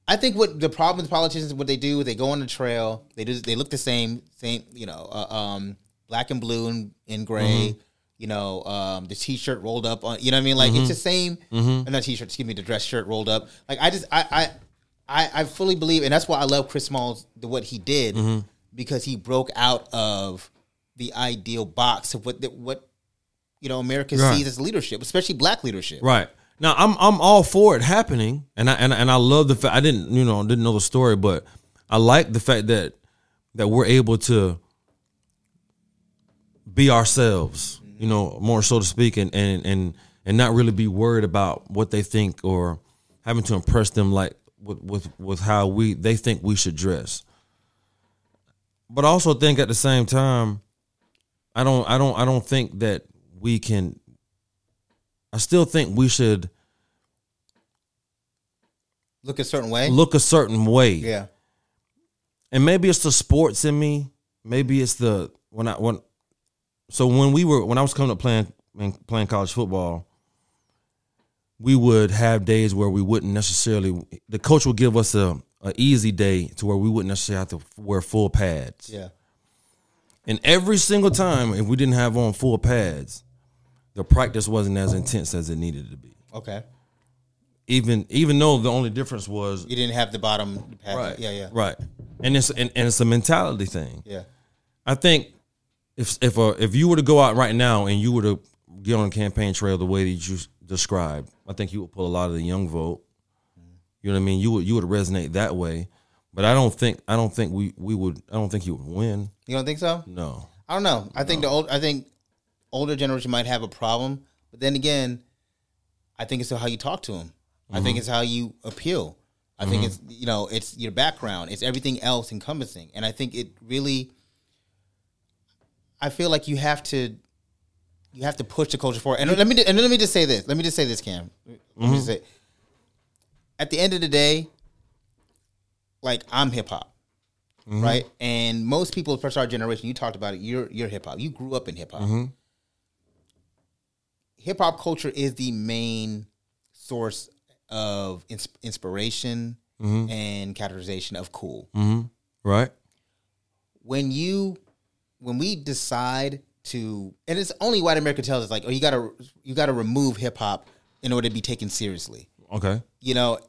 I think what the problem with politicians, what they do, they go on the trail. They do. They look the same, same. You know, uh, um, black and blue and, and gray. Mm-hmm. You know, um, the t-shirt rolled up on. You know what I mean? Like it's the same. Mm-hmm. Or not t-shirt. Excuse me, the dress shirt rolled up. Like I just, I, I, I, I fully believe, and that's why I love Chris Smalls the what he did Mm-hmm. Because he broke out of the ideal box of what the, what you know America Right. sees as leadership, especially black leadership. Right. Now I'm I'm all for it happening, and I and, and I love the fact I didn't you know didn't know the story, but I like the fact that that we're able to be ourselves, you know, more so to speak, and and and and not really be worried about what they think or having to impress them like with with with how we they think we should dress. But I also think at the same time, I don't I don't I don't think that we can I still think we should Look a certain way. look a certain way. yeah. And maybe it's the sports in me. Maybe it's the when I when so when we were when I was coming up playing and playing college football, we would have days where we wouldn't necessarily the coach would give us a, a easy day to where we wouldn't necessarily have to wear full pads. Yeah. And every single time if we didn't have on full pads, the practice wasn't as intense as it needed to be. Okay. Even even though the only difference was You didn't have the bottom pad. right. Yeah. Yeah. Right. And it's and, and it's a mentality thing. Yeah. I think if if uh, if you were to go out right now and you were to get on a campaign trail the way that you described, I think you would pull a lot of the young vote. You know what I mean? You would you would resonate that way. But I don't think I don't think we we would I don't think you would win. You don't think so? No. I don't know. I think the old. I think older generation might have a problem, but then again, I think it's how you talk to them. I think mm-hmm. it's how you appeal. I think mm-hmm. it's you know it's your background. It's everything else encompassing, and I think it really. I feel like you have to, you have to push the culture forward. And let me and let me just say this. Let me just say this, Cam. Let me just mm-hmm. say. At the end of the day, like I'm hip hop mm-hmm. right? And most people, first our generation, you talked about it. You're you're hip hop. You grew up in hip hop. Mm-hmm. Hip hop culture is the main source of ins- inspiration mm-hmm. and categorization of cool. Right? When you, when we decide to, and it's only white America tells us like, oh, you gotta you gotta remove hip hop in order to be taken seriously. Okay. you know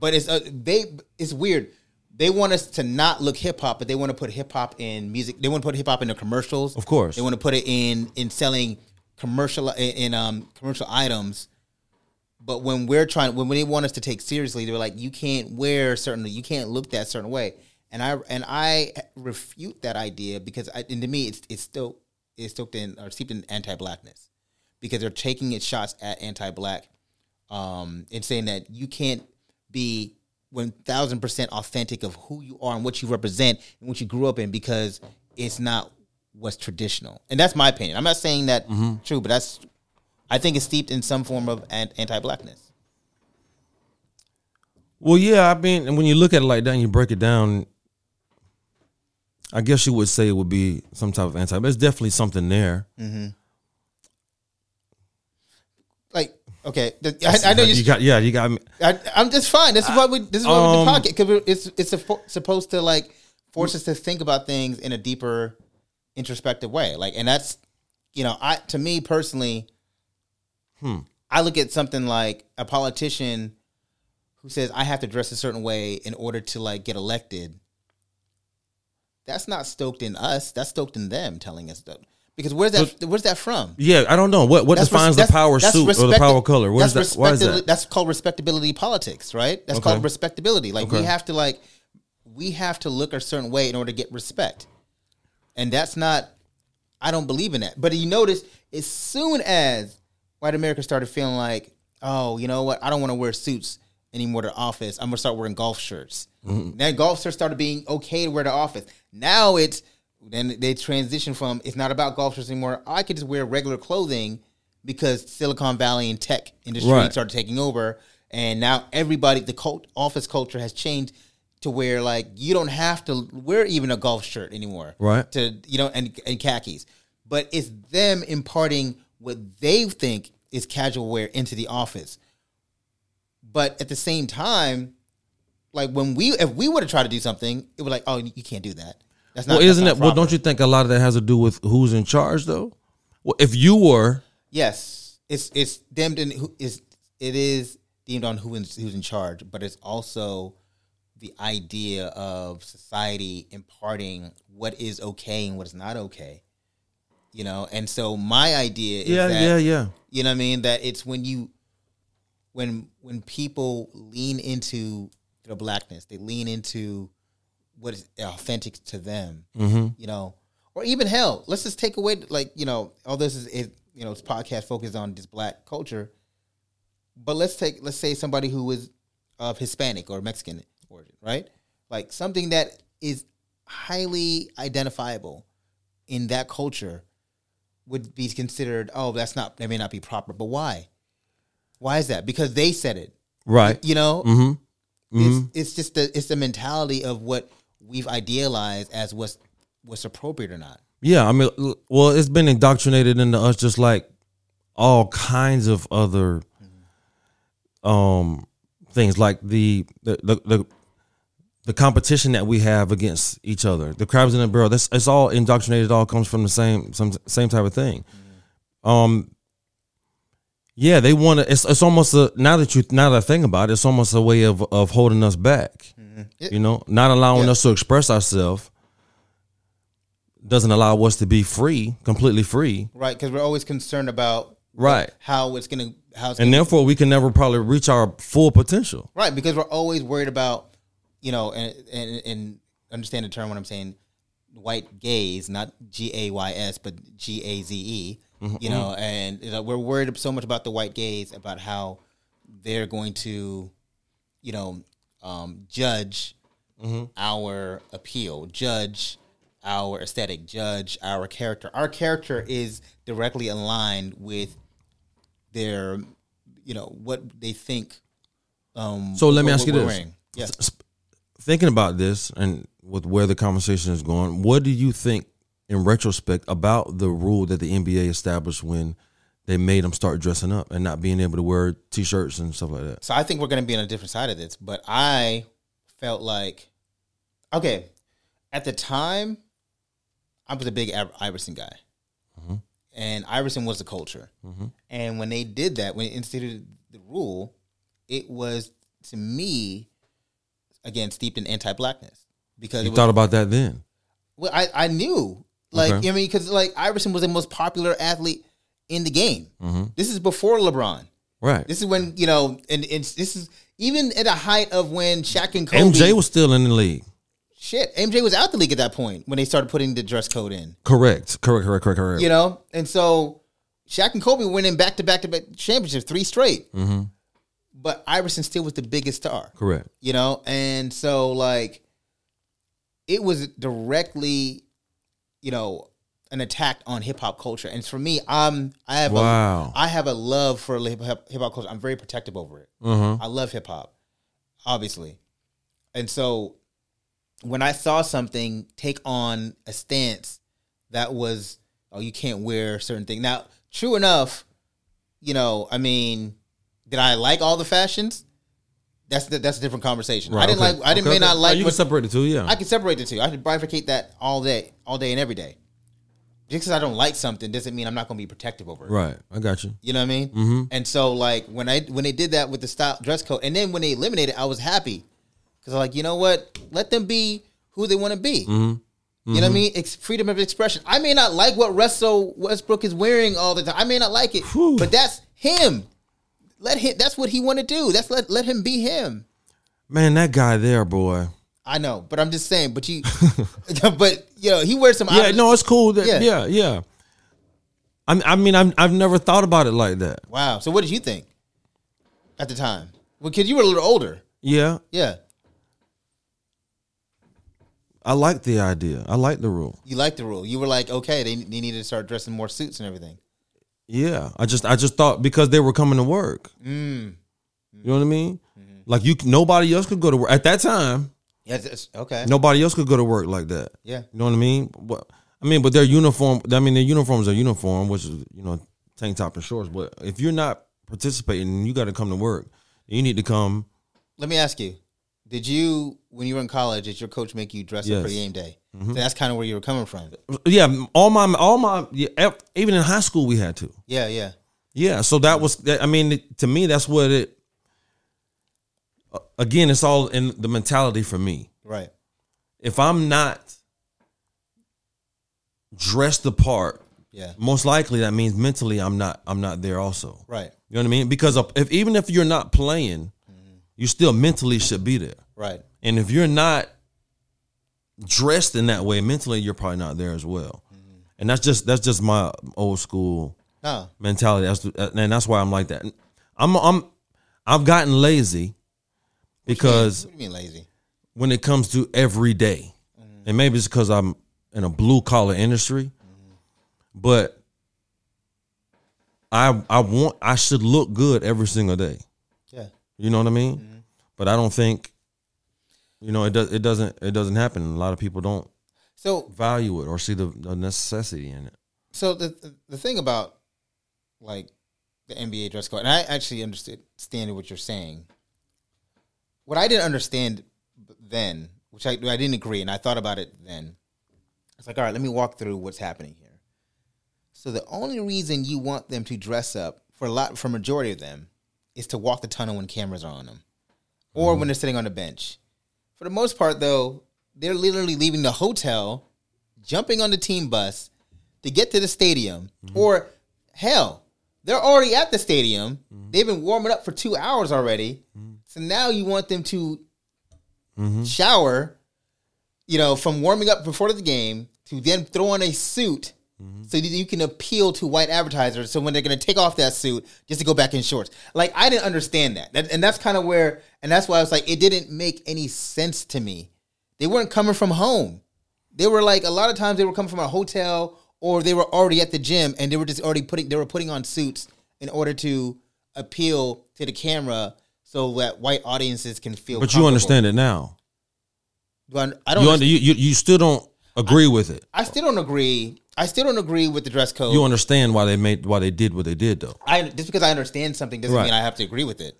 but it's uh, they it's weird. They want us to not look hip hop but they want to put hip hop in music. They want to put hip hop in the commercials. Of course. they want to put it in in selling commercial in, in um commercial items. But when we're trying when they want us to take seriously they're like you can't wear certain you can't look that certain way. And i and i refute that idea because I, and to me it's it's still it's stoked in or steeped in anti-blackness because they're taking it shots at anti-black um, and saying that you can't be one thousand percent authentic of who you are and what you represent and what you grew up in because it's not what's traditional. And that's my opinion. I'm not saying that mm-hmm. true, but that's I think it's steeped in some form of anti-blackness. Well, yeah, I mean, and when you look at it like that and you break it down, I guess you would say it would be some type of anti, but it's definitely something there. Like, okay, I, I know you you. got, yeah, you got me. I, I'm just fine. This is why we. This is why we Um, do pocket because it's it's suppo- supposed to like force us to think about things in a deeper, introspective way. Like, and that's you know, I to me personally, I look at something like a politician who says I have to dress a certain way in order to like get elected. That's not stoked in us. That's stoked in them telling us that. Because where's that? where's that from? Yeah, I don't know what what That's defines res- the power suit or the power color. What is that's that? Why is that? That's called respectability politics, right? That's Okay. called respectability. Like we have to like we have to look a certain way in order to get respect, and that's not. I don't believe in that. But you notice, as soon as white America started feeling like, oh, you know what, I don't want to wear suits anymore to office. I'm gonna start wearing golf shirts. Mm-hmm. Then golf shirts started being okay to wear to office. Now it's then they transition from it's not about golf shirts anymore. I could just wear regular clothing because Silicon Valley and tech industry Right. started taking over, and now everybody the cult, office culture has changed to where like you don't have to wear even a golf shirt anymore, Right. To you know and and khakis, but it's them imparting what they think is casual wear into the office. But at the same time, like when we if we were to try to do something, it was like, oh, you can't do that. That's not. Well, isn't it? Well, don't you think a lot of that has to do with who's in charge, though? Well, if you were, Yes, it's it's deemed in who is it is deemed on who is, who's in charge, but it's also the idea of society imparting what is okay and what is not okay. You know, and so my idea is yeah, that yeah, yeah, you know what I mean that it's when you when when people lean into their blackness, they lean into what is authentic to them. Mm-hmm. You know, or even hell, let's just take away like you know all this is, is you know this podcast focused on this black culture, but let's take let's say somebody who is of Hispanic or Mexican origin, right? Like something that is highly identifiable in that culture would be considered oh that's not that may not be proper but why why is that because they said it right. you know Mm-hmm. it's, it's just the it's the mentality of what we've idealized as what's what's appropriate or not Yeah, I mean, well, it's been indoctrinated into us just like all kinds of other um things, like the the the. the the competition that we have against each other, the crabs in the barrel, that's it's all indoctrinated. All comes from the same some same type of thing. Um, yeah, they want to. It's it's almost a now that you now that I think about it, it's almost a way of of holding us back. It- You know, not allowing Yeah. us to express ourselves doesn't allow us to be free, completely free. right because we're always concerned about Right. how it's gonna how it's And gonna, therefore, we can never probably reach our full potential. right because we're always worried about you know and and, and understand the term when i'm saying white gaze not g-a-y-s but g-a-z-e you mm-hmm. know and you know, we're worried so much about the white gaze about how they're going to you know um, judge our appeal judge our aesthetic judge our character our character is directly aligned with their you know what they think um So let me ask you this. wearing. yes Thinking about this and with where the conversation is going, what do you think in retrospect about the rule that the NBA established when they made them start dressing up and not being able to wear t-shirts and stuff like that? So I think we're going to be on a different side of this, but I felt like, okay, at the time, I was a big Iverson guy, mm-hmm. and Iverson was the culture. Mm-hmm. And when they did that, when they instituted the rule, it was to me again steeped in anti-blackness because You was, thought about that then? well, I I knew like Okay. I mean because like Iverson was the most popular athlete in the game. Mm-hmm. This is before LeBron. Right. This is when you know, and it's this is even at the height of when Shaq and Kobe. MJ was still in the league. shit. MJ was out the league at that point when they started putting the dress code in. Correct. Correct. Correct. Correct. Correct. You know, and so Shaq and Kobe went in back to back to back championships, three straight. Mm-hmm. But Iverson still was the biggest star. Correct. You know, and so like it was directly, you know, an attack on hip hop culture. And for me, I'm I have Wow. a I have a love for hip hop culture. I'm very protective over it. Uh-huh. I love hip hop, obviously. And so when I saw something take on a stance that was, oh, you can't wear certain things. Now, true enough, you know, I mean, did I like all the fashions? That's the, that's a different conversation. I didn't okay. like. I didn't Okay, may not like. Oh, you can separate the two. Yeah. I can separate the two. I can bifurcate that all day, all day and every day. Just because I don't like something doesn't mean I'm not going to be protective over it. right. I got you. You know what I mean? Mm-hmm. And so like when I when they did that with the style dress code, and then when they eliminated, I was happy because I'm like, you know what? Let them be who they want to be. Mm-hmm. You know what I mean? It's freedom of expression. I may not like what Russell Westbrook is wearing all the time. I may not like it, but that's him. Let him. That's what he want to do. That's let let him be him. Man, that guy there, boy. I know, but I'm just saying. But you, but you know, he wears some. Yeah, no, it's cool. That, Yeah. yeah, yeah. I, I mean, I've, I've never thought about it like that. Wow. So what did you think at the time? Well, because you were a little older. Yeah, Yeah, I like the idea. I like the rule. you liked the rule. You were like, okay, they, they needed to start dressing more suits and everything. Yeah, I just I just thought because they were coming to work. Mm. You know what I mean? Mm-hmm. Like you, nobody else could go to work at that time. Yeah. It's, okay. Nobody else could go to work like that. Yeah. You know what I mean? What I mean, but their uniform. I mean, their uniforms are uniform, which is you know tank top and shorts. But if you're not participating, you got to come to work. You need to come. Let me ask you: Did you, when you were in college, did your coach make you dress up for game day? Mm-hmm. So that's kind of where you were coming from. Yeah, all my all my yeah, even in high school we had to. Yeah, yeah, Yeah, so that was I mean to me that's what it. Again, it's all in the mentality for me. right. If I'm not dressed the part, Yeah, most likely that means mentally I'm not I'm not there also. right, You know what I mean? Because if even if you're not playing, mm-hmm. you still mentally should be there. right. And if you're not dressed in that way, mentally you're probably not there as well. Mm-hmm. And that's just that's just my old school mentality. That's and that's why I'm like that. I'm I'm I've gotten lazy because what do you mean lazy? when it comes to every day, mm-hmm. and maybe it's because I'm in a blue collar industry, mm-hmm. but I I want I should look good every single day. Yeah, You know what I mean? Mm-hmm. But I don't think, you know, it does. It doesn't. It doesn't happen. A lot of people don't so value it or see the, the necessity in it. so the, the the thing about like the NBA dress code, and I actually understood understand what you're saying. What I didn't understand then, which I I didn't agree, and I thought about it then. It's like, all right, let me walk through what's happening here. So the only reason you want them to dress up for a lot, for a majority of them, is to walk the tunnel when cameras are on them, or mm-hmm. when they're sitting on the bench. For the most part, though, they're literally leaving the hotel, jumping on the team bus to get to the stadium, mm-hmm. or hell, they're already at the stadium. Mm-hmm. They've been warming up for two hours already. So now you want them to mm-hmm. shower, you know, from warming up before the game to then throw on a suit mm-hmm. so that you can appeal to white advertisers. So when they're going to take off that suit, just to go back in shorts. Like I didn't understand that, That- and that's kind of where, and that's why I was like, it didn't make any sense to me. They weren't coming from home. They were like a lot of times they were coming from a hotel or they were already at the gym and they were just already putting they were putting on suits in order to appeal to the camera so that white audiences can feel. But you understand it now. Do I, I don't. You, under, you you you still don't agree with it. I still don't agree. I still don't agree with the dress code. You understand why they made why they did what they did though. I just because I understand something doesn't Right. mean I have to agree with it.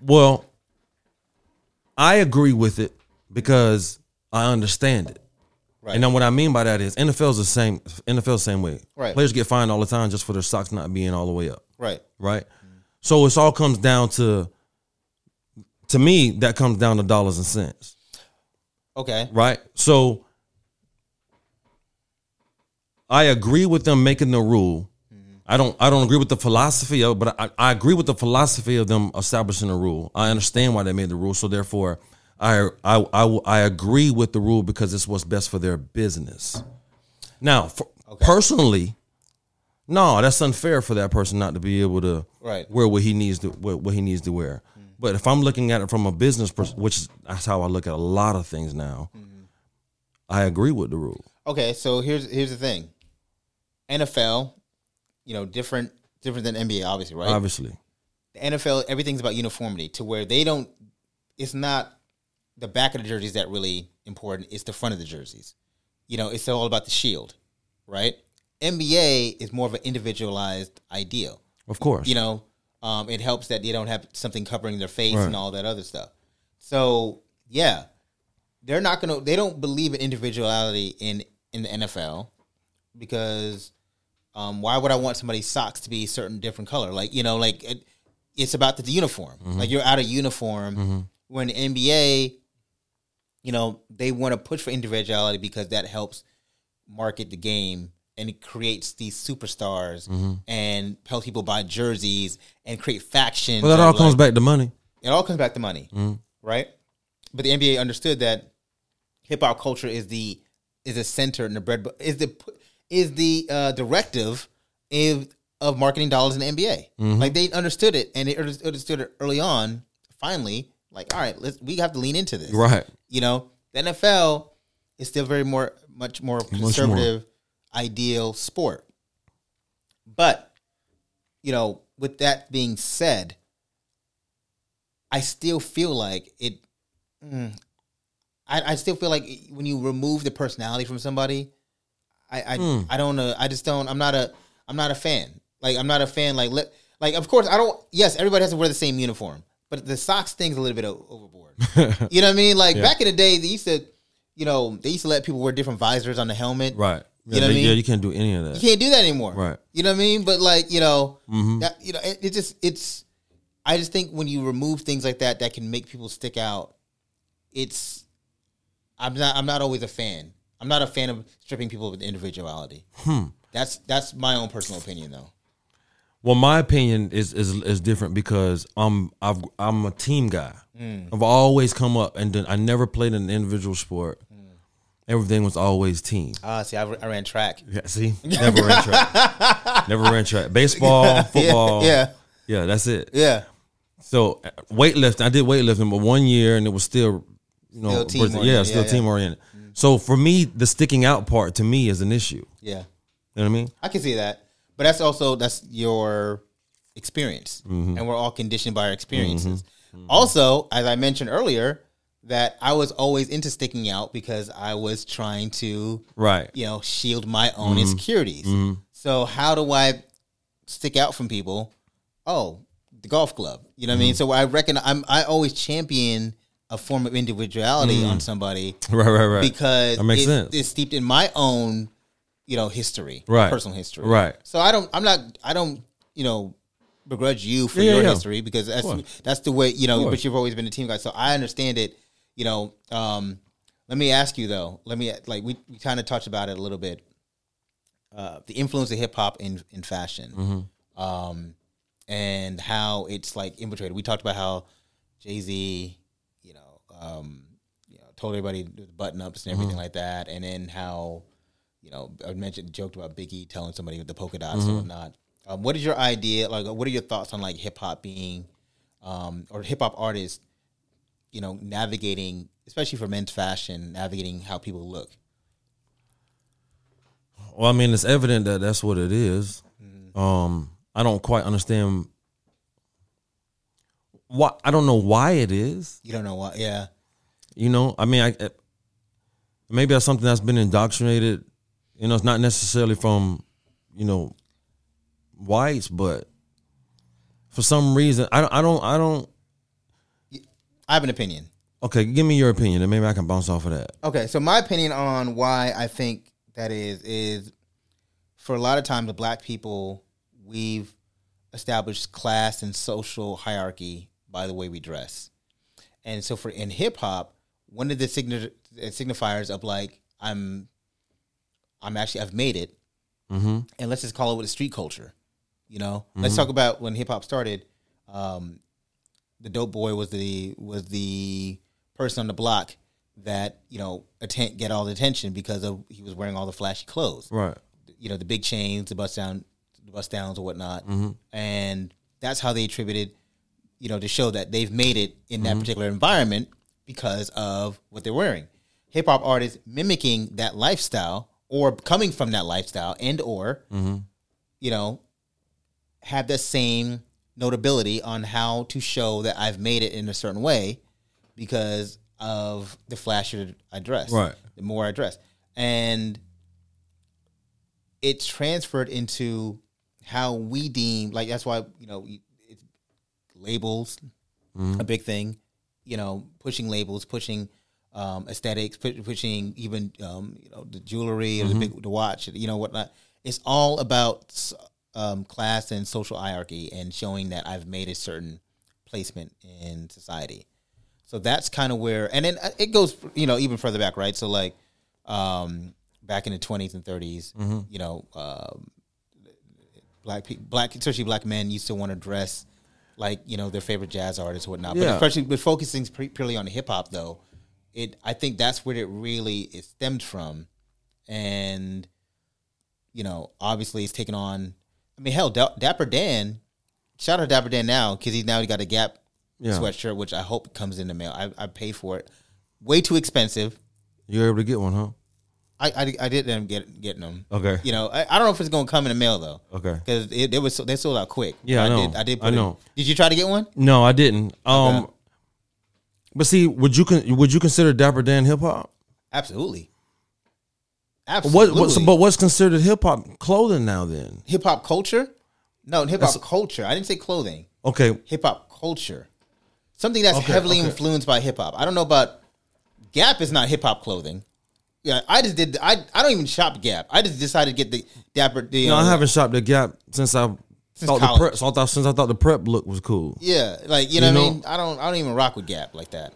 Well, I agree with it because I understand it. Right. And then what I mean by that is NFL's the same NFL's the same way. Right. Players get fined all the time just for their socks not being all the way up. Right. Right. So it's all comes down to to me, that comes down to dollars and cents. Okay. Right. So I agree with them making the rule. I don't I don't agree with the philosophy of but I, I agree with the philosophy of them establishing a rule. I understand why they made the rule. So therefore I I I, I agree with the rule because it's what's best for their business. Now, for, personally, no, that's unfair for that person not to be able to Right. wear what he needs to what, what he needs to wear. But if I'm looking at it from a business, pers- which that's how I look at a lot of things now, mm-hmm. I agree with the rule. Okay. So here's here's the thing. NFL, you know, different different than NBA, obviously, right? Obviously, the NFL, everything's about uniformity to where they don't. It's not the back of the jerseys that really important. It's the front of the jerseys. You know, it's all about the shield, right? NBA is more of an individualized ideal. of course. You know, um, it helps that they don't have something covering their face Right. and all that other stuff. So yeah, they're not gonna. They don't believe in individuality in in the NFL because um, why would I want somebody's socks to be a certain different color? Like you know, like it, it's about the uniform. Like you're out of uniform. When the NBA, you know, they want to push for individuality because that helps market the game and it creates these superstars Mm-hmm. and helps people buy jerseys and create factions. Well, that all comes like- back to money. It all comes back to money, Mm-hmm. right? But the NBA understood that hip hop culture is the is the center and the bread is the is the uh, directive of, of marketing dollars in the NBA. Mm-hmm. Like they understood it and they understood it early on. Finally, like all right, let's we have to lean into this, Right. You know, the NFL is still very more much more conservative, ideal sport. But you know, with that being said, I still feel like it. mm, I, I still feel like when you remove the personality from somebody, I I, I don't know. I just don't. I'm not a. I'm not a fan. Like I'm not a fan. Like let. Like of course I don't. Yes, everybody has to wear the same uniform, but the socks thing's a little bit o- overboard. you know what I mean? Like back in the day, they used to, you know, they used to let people wear different visors on the helmet. Right. You know what I mean? Yeah, you can't do any of that. You can't do that anymore. Right. You know what I mean? But like, you know, Mm-hmm. that you know, it, it just it's I just think when you remove things like that that can make people stick out, it's I'm not I'm not always a fan. I'm not a fan of stripping people of individuality. Hmm. That's that's my own personal opinion though. Well, my opinion is is is different because I'm I've I'm a team guy. Mm. I've always come up and done, I never played an individual sport. Everything was always team. Ah, see, I, I ran track. Yeah, see, never ran track. never ran track. Baseball, football. yeah. yeah, that's it. Yeah. So uh, weightlifting, I did weightlifting, but one year and it was still, you know, Still yeah, still yeah, team yeah. oriented. So for me, the sticking out part to me is an issue. Yeah. You know what I mean? I can see that, but that's also that's your experience, Mm-hmm. and we're all conditioned by our experiences. Also, as I mentioned earlier, that I was always into sticking out because I was trying to, Right. you know, shield my own mm-hmm. insecurities. Mm-hmm. So how do I stick out from people? Oh, the golf club. You know what I mean? Mm-hmm. So I reckon I'm I always champion a form of individuality on mm. somebody Right, right, right. because That makes it's, sense. it's steeped in my own, you know, history, Right. personal history, Right. So I don't, I'm not, I don't, you know, begrudge you for Yeah, your yeah. history because that's that's the way you know. But you've always been a team guy, so I understand it. You know, um, let me ask you though. Let me like we, we kind of touched about it a little bit. Uh, the influence of hip hop in in fashion, Mm-hmm. um, and how it's like infiltrated. We talked about how Jay Z, you know, um, you know, told everybody to the button ups and everything like that, and then how, you know, I mentioned joked about Biggie telling somebody with the polka dots and whatnot. Um, what is your idea? Like, what are your thoughts on like hip hop being, um, or hip hop artists, you know, navigating, especially for men's fashion, navigating how people look? Well, I mean, it's evident that that's what it is. Um, I don't quite understand why. I don't know why it is. You don't know why, Yeah, You know, I mean, I maybe that's something that's been indoctrinated. You know, it's not necessarily from you know whites, but for some reason, I don't. I don't. I don't. I have an opinion. Okay, give me your opinion, and maybe I can bounce off of that. Okay, so my opinion on why I think that is is for a lot of times the black people we've established class and social hierarchy by the way we dress. And so for in hip hop, one of the signi- signifiers of like I'm I'm actually I've made it. Mm-hmm. And let's just call it with a street culture. You know? Let's talk about when hip hop started. Um, the dope boy was the was the person on the block that you know atten- get all the attention because of he was wearing all the flashy clothes Right. you know the big chains the bust down the bust downs or whatnot Mm-hmm. and that's how they attributed you know to show that they've made it in Mm-hmm. that particular environment because of what they're wearing hip hop artists mimicking that lifestyle or coming from that lifestyle and or Mm-hmm. you know have the same notability on how to show that I've made it in a certain way because of the flashier I dress. Right. The more I dress. And it's transferred into how we deem like that's why, you know, it's labels a big thing, you know, pushing labels, pushing um, aesthetics, pu- pushing even um, you know the jewelry or the big the watch, you know whatnot. It's all about um, class and social hierarchy and showing that I've made a certain placement in society. So that's kind of where, and then uh, it goes, you know, even further back, right? So like, um, back in the twenties and 30s, Mm-hmm. you know, um, black people, black especially black men used to want to dress like you know their favorite jazz artists whatnot. But especially with focusing pre- purely on hip hop, though, it I think that's where it really is stemmed from, and you know, obviously it's taken on. I mean, hell, Da- Dapper Dan. Shout out Dapper Dan now because he's now he got a Gap Yeah. sweatshirt, which I hope comes in the mail. I, I paid for it. Way too expensive. You were able to get one, huh? I, I, I didn't get, getting them. Okay. You know, I, I don't know if it's going to come in the mail though. Okay. Because it, it was they sold out quick. Yeah, I know. did. I did. I put it- know. Did you try to get one? No, I didn't. Um, Okay. but see, would you con- would you consider Dapper Dan hip hop? Absolutely. Absolutely. what? so- But what's considered hip hop clothing now? Then hip hop culture? No, hip hop culture. I didn't say clothing. okay, Hip hop culture. Something that's Okay, heavily okay. influenced by hip hop. I don't know about Gap is not hip hop clothing. Yeah, I just did. I I don't even shop Gap. I just decided to get the Dapper. The, no, uh, I haven't shopped at Gap since I Since thought the prep. So I thought since I thought the prep look was cool. Yeah, like you know You what I mean. I don't. I don't even rock with Gap like that.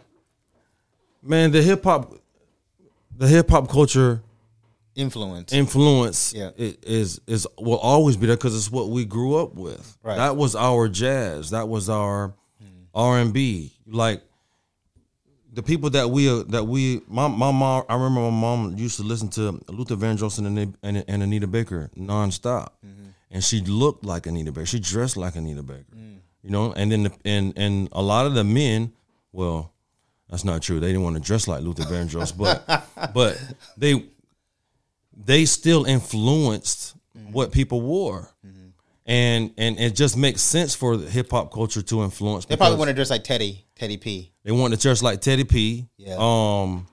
Man, the hip hop, the hip hop culture Influence. influence Yeah. is is will always be there because it's what we grew up with. Right. That was our jazz. That was our R and B. Like the people that we uh, that we my my mom. I remember my mom used to listen to Luther Vandross and, and, and Anita Baker nonstop, and she looked like Anita Baker. She dressed like Anita Baker. You know, and then the, and and a lot of the men, well, that's not true. They didn't want to dress like Luther Vandross, but but they they still influenced what people wore. And and it just makes sense for the hip hop culture to influence. They probably want to dress like Teddy, Teddy P. they want to dress like Teddy P. Yeah. Um,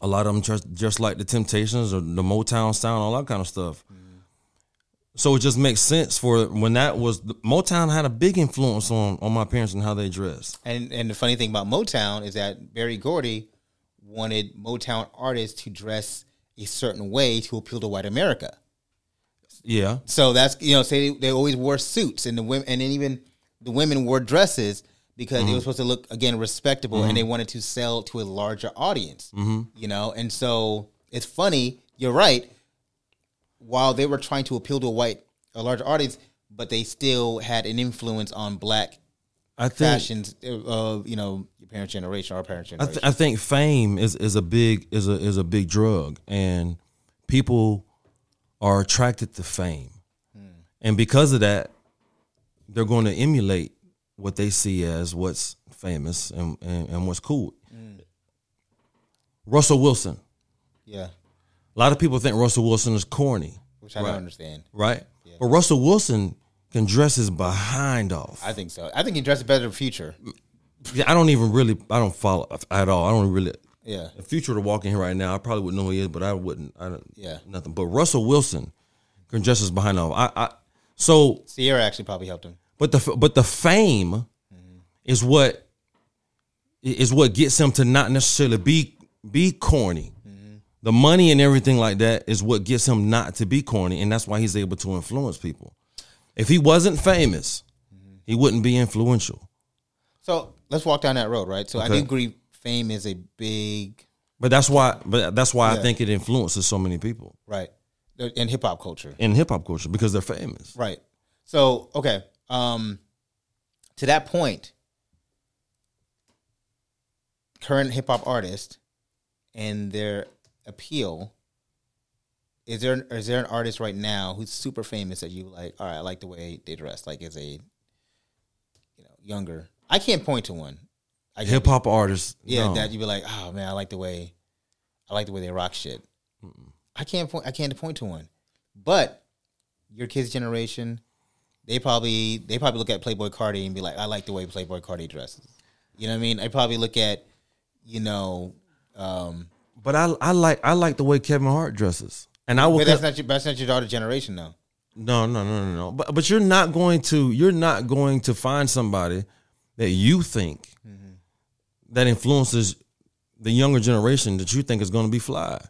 a lot of them just just like the Temptations or the Motown sound, all that kind of stuff. So it just makes sense for when that was Motown had a big influence on on my parents and how they dressed. And and the funny thing about Motown is that Berry Gordy wanted Motown artists to dress a certain way to appeal to white America. Yeah, So that's you know, say they, they always wore suits, and the women, and then even the women wore dresses because Mm-hmm. they were supposed to look again respectable, and they wanted to sell to a larger audience. Mm-hmm. You know, and so it's funny. You're right. While they were trying to appeal to a white, a larger audience, but they still had an influence on black I think fashions of you know your parents' generation, our parents' I, generation. th- I think fame is, is a big is a is a big drug, and people are attracted to fame, hmm. and because of that, they're going to emulate what they see as what's famous and and, and what's cool. Hmm. Russell Wilson. yeah, A lot of people think Russell Wilson is corny, which I don't understand. right? But Russell Wilson can dress his behind off. I think so. I think he dresses better than Future. Yeah, I don't even really, I don't follow at all. I don't really. Yeah, The future to walk in here right now, I probably wouldn't know who he is, but I wouldn't. I don't. Yeah. nothing. But Russell Wilson can dress his behind off. I, I. So, Ciara actually probably helped him. but the but the fame mm-hmm. is what is what gets him to not necessarily be be corny. Mm-hmm. The money and everything like that is what gets him not to be corny, and that's why he's able to influence people. If he wasn't famous, he wouldn't be influential. So let's walk down that road, right? So I do agree. Fame is a big But that's why. But that's why I think it influences so many people right in hip hop culture, in hip hop culture because they're famous. right? So okay, um, to that point, current hip hop artists and their appeal. Is there is there an artist right now who's super famous that you like? All right, I like the way they dress. Like as a you know younger, I can't point to one. Hip hop artists, Yeah, no. that you'd be like, oh man, I like the way, I like the way they rock shit. I can't point, I can't point to one, but your kids' generation, they probably they probably look at Playboi Carti and be like, I like the way Playboi Carti dresses. You know what I mean? I probably look at, you know, um, But I I like I like the way Kevin Hart dresses, and I will. but that's not your that's not your daughter's generation though. no, no, no, no, no. But but you're not going to you're not going to find somebody that you think mm-hmm. that influences the younger generation that you think is going to be fly.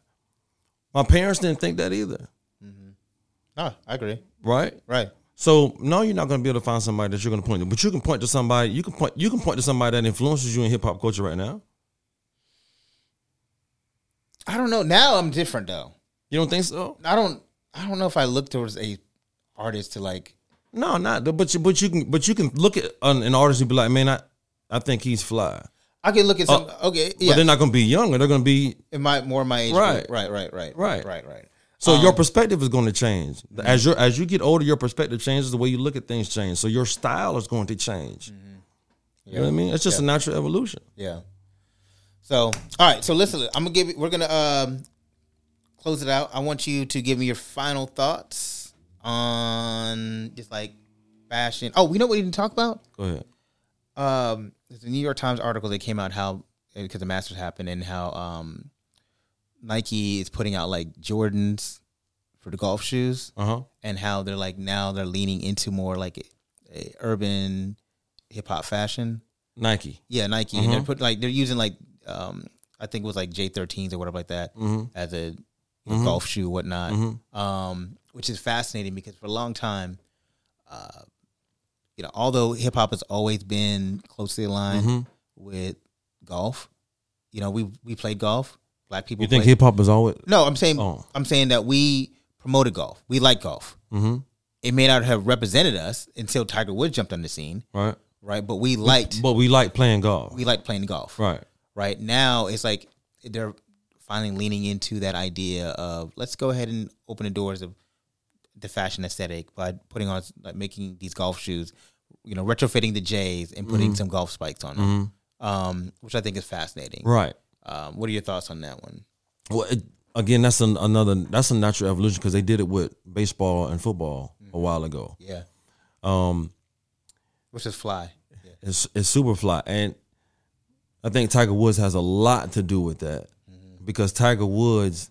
My parents didn't think that either, No, I agree. right? Right. So no, you're not going to be able to find somebody that you're going to point to, but you can point to somebody. You can point. You can point to somebody that influences you in hip hop culture right now. I don't know. Now I'm different though. You don't think so? I don't. I don't know if I look towards a artist to like. No, not. But you, but you can, but you can look at an, an artist and be like, man, I, I think he's fly. I can look at some. okay, But they're not going to be younger. They're going to be. in my more my age. Right. group. Right. Right. Right. Right. Right. Right. So Um, your perspective is going to change as you as you get older. Your perspective changes. The way you look at things change. So your style is going to change. You know what I mean? It's just a natural evolution. Yeah. So, all right. So listen, I'm gonna give. you- We're gonna um, close it out. I want you to give me your final thoughts on just like fashion. Oh, we know what we didn't talk about. Go ahead. Um, there's a New York Times article that came out how because the Masters happened and how um, Nike is putting out like Jordans for the golf shoes Uh huh. and how they're like now they're leaning into more like a, a urban hip hop fashion. Nike. Yeah, Nike, and they're put like they're using like um I think it was like J13s or whatever like that as a know, golf shoe, whatnot. Um, which is fascinating because for a long time, uh, you know, although hip hop has always been closely aligned with golf, you know, we we played golf. Black people. You think hip hop is always? no, I'm saying Oh. I'm saying that we promoted golf. We like golf. Mm-hmm. It may not have represented us until Tiger Woods jumped on the scene, Right. right? But we liked But we like playing golf. we liked playing golf, Right. right? Now it's like they're finally leaning into that idea of let's go ahead and open the doors of the fashion aesthetic by putting on like making these golf shoes, you know, retrofitting the J's and putting Mm-hmm. some golf spikes on them, um, which I think is fascinating. Right. Um, what are your thoughts on that one? Well, it, again, that's an, another. That's a natural evolution because they did it with baseball and football a while ago. Yeah, Um, which is fly. Yeah. it's it's super fly, and I think Tiger Woods has a lot to do with that because Tiger Woods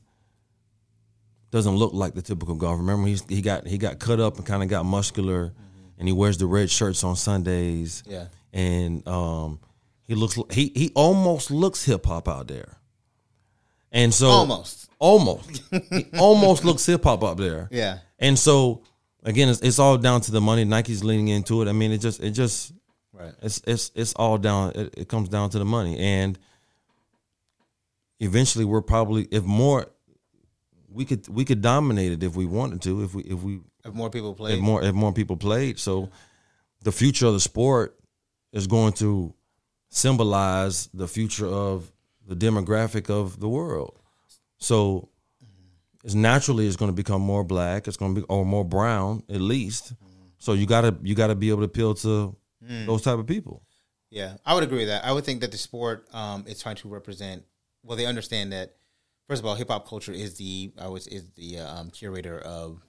doesn't look like the typical golfer. Remember, he's, he got he got cut up and kind of got muscular, and he wears the red shirts on Sundays. Yeah. and um, he looks he he almost looks hip hop out there, and so Almost. almost he almost looks hip hop up there. Yeah. And so again, it's, it's all down to the money. Nike's leaning into it. I mean, it just it just Right. it's it's it's all down. It, it comes down to the money, and eventually, we're probably if more we could we could dominate it if we wanted to. If we if we If more people played if more if more people played. So the future of the sport is going to symbolize the future of the demographic of the world. So it's naturally it's going to become more black. It's going to be or more brown at least. So you gotta you gotta be able to appeal to those type of people. Yeah, I would agree with that. I would think that the sport um, is trying to represent. Well, they understand that. First of all, hip hop culture is the I was is the uh, um, curator of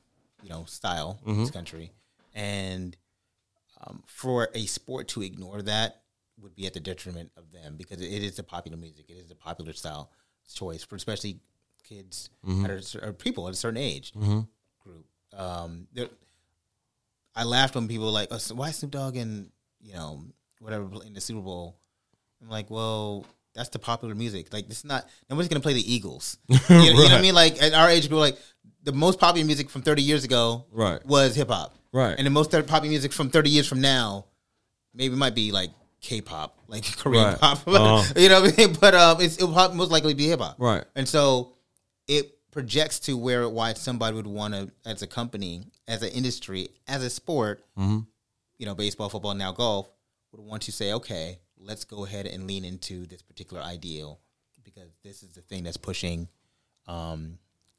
you know style in this country, and um, for a sport to ignore that would be at the detriment of them because it is the popular music, it is the popular style choice for especially kids at a, cer- or people at a certain age group. Um, I laughed when people were like, oh, so why Snoop Dogg and you know whatever in the Super Bowl? I'm like, well, that's the popular music. Like, this is not nobody's gonna play the Eagles. You, know, you know what I mean? Like at our age group, like the most popular music from 30 years ago, Right. was hip hop, Right. And the most popular music from 30 years from now, maybe might be like K-pop, like Korean Right. pop. Uh-huh. you know what I mean? But um, it's, it'll most likely be hip hop, Right. And so it projects to where why somebody would want to, as a company, as an industry, as a sport, Mm-hmm. you know, baseball, football, now golf, would want to say, okay, let's go ahead and lean into this particular ideal because this is the thing that's pushing um,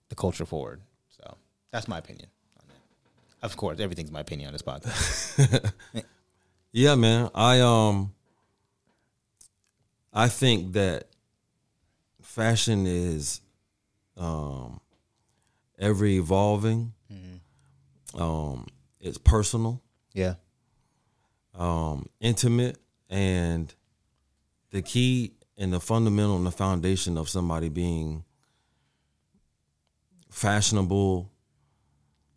the culture forward. So that's my opinion on that. Of course, everything's my opinion on this podcast. Yeah, man. I um I think that fashion is um ever evolving. Um it's personal, yeah. um intimate and the key and the fundamental and the foundation of somebody being fashionable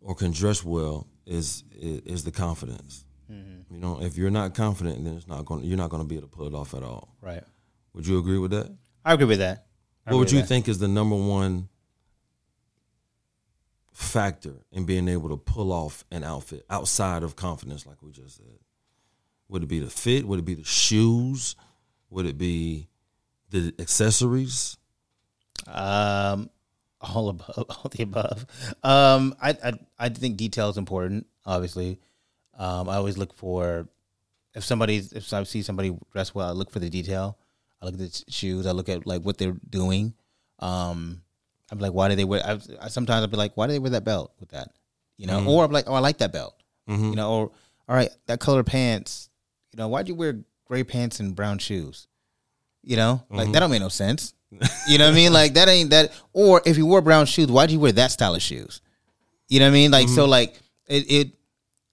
or can dress well is is, is the confidence. Mm-hmm. You know, if you're not confident, then it's not going. You're not going to be able to pull it off at all. Right. Would you agree with that? I agree with that. I what would you with think is the number one factor in being able to pull off an outfit outside of confidence, like we just said? Would it be the fit? Would it be the shoes? Would it be the accessories? Um, all above, all the above. Um, I, I I think detail is important. Obviously, um, I always look for if somebody if I see somebody dressed well, I look for the detail. I look at the shoes. I look at like what they're doing. Um, I'm like, why do they wear? I, I sometimes I'll be like, why do they wear that belt with that? You know, or I'm like, oh, I like that belt. You know, or all right, that color pants. You know, why'd you wear gray pants and brown shoes? You know, like that don't make no sense. You know what I mean? Like that ain't that. Or if you wore brown shoes, why'd you wear that style of shoes? You know what I mean? Like so, like it, it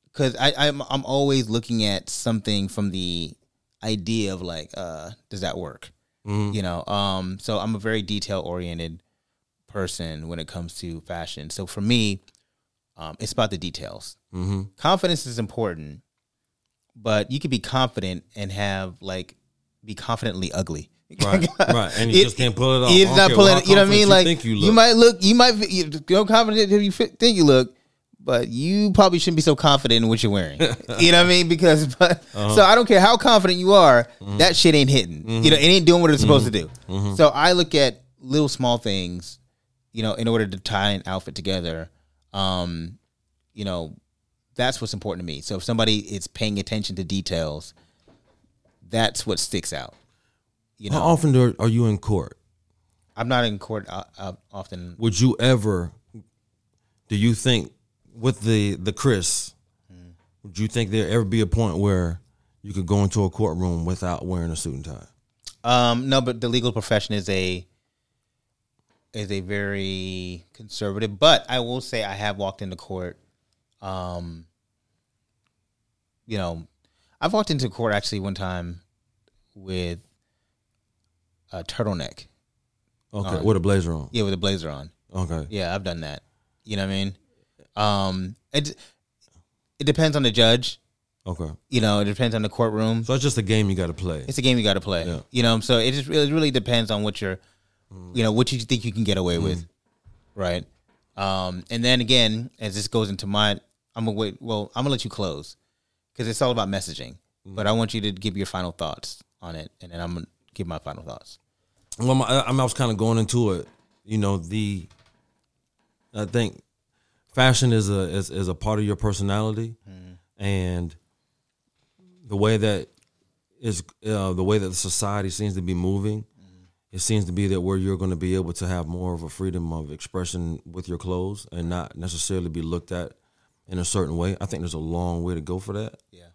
because I I'm I'm always looking at something from the idea of like, uh, does that work? You know, um, so I'm a very detail oriented person when it comes to fashion. So for me, um, it's about the details. Mm-hmm. Confidence is important, but you can be confident and have like be confidently ugly. Right, right, and you It- just can't pull it off. It's don't pulling. You know what I mean? confident Like you, you, might look, you might you know, confident if you think you look, but you probably shouldn't be so confident in what you're wearing. you know what I mean? Because but Uh-huh. so I don't care how confident you are, Mm-hmm. that shit ain't hitting. You know, it ain't doing what it's supposed to do. So I look at little small things, you know, in order to tie an outfit together. Um, you know, that's what's important to me. So if somebody is paying attention to details, that's what sticks out. You know, How often do, are you in court? I'm not in court uh, uh, often. Would you ever? Do you think with the the Chris? Would you think there ever be a point where you could go into a courtroom without wearing a suit and tie? Um, no, but the legal profession is a is a very conservative. But I will say I have walked into court. Um, you know, I've walked into court actually one time with a turtleneck. Okay, with a blazer on. Yeah, with a blazer on. Okay, Yeah, I've done that. You know what I mean? Um, it it depends on the judge. okay. You know, it depends on the courtroom. So it's just a game you got to play. It's a game you got to play. Yeah. You know, so it just really, it really depends on what you're, you know, what you think you can get away with, right? Um, and then again, as this goes into my, I'm gonna wait. Well, I'm gonna let you close because it's all about messaging. But I want you to give your final thoughts on it, and then I'm gonna give my final thoughts. Well, my, I, I was kind of going into it. You know, the I think fashion is a is, is a part of your personality, and the way that is uh, the way that the society seems to be moving. It seems to be that where you're going to be able to have more of a freedom of expression with your clothes and not necessarily be looked at in a certain way. I think there's a long way to go for that Yeah.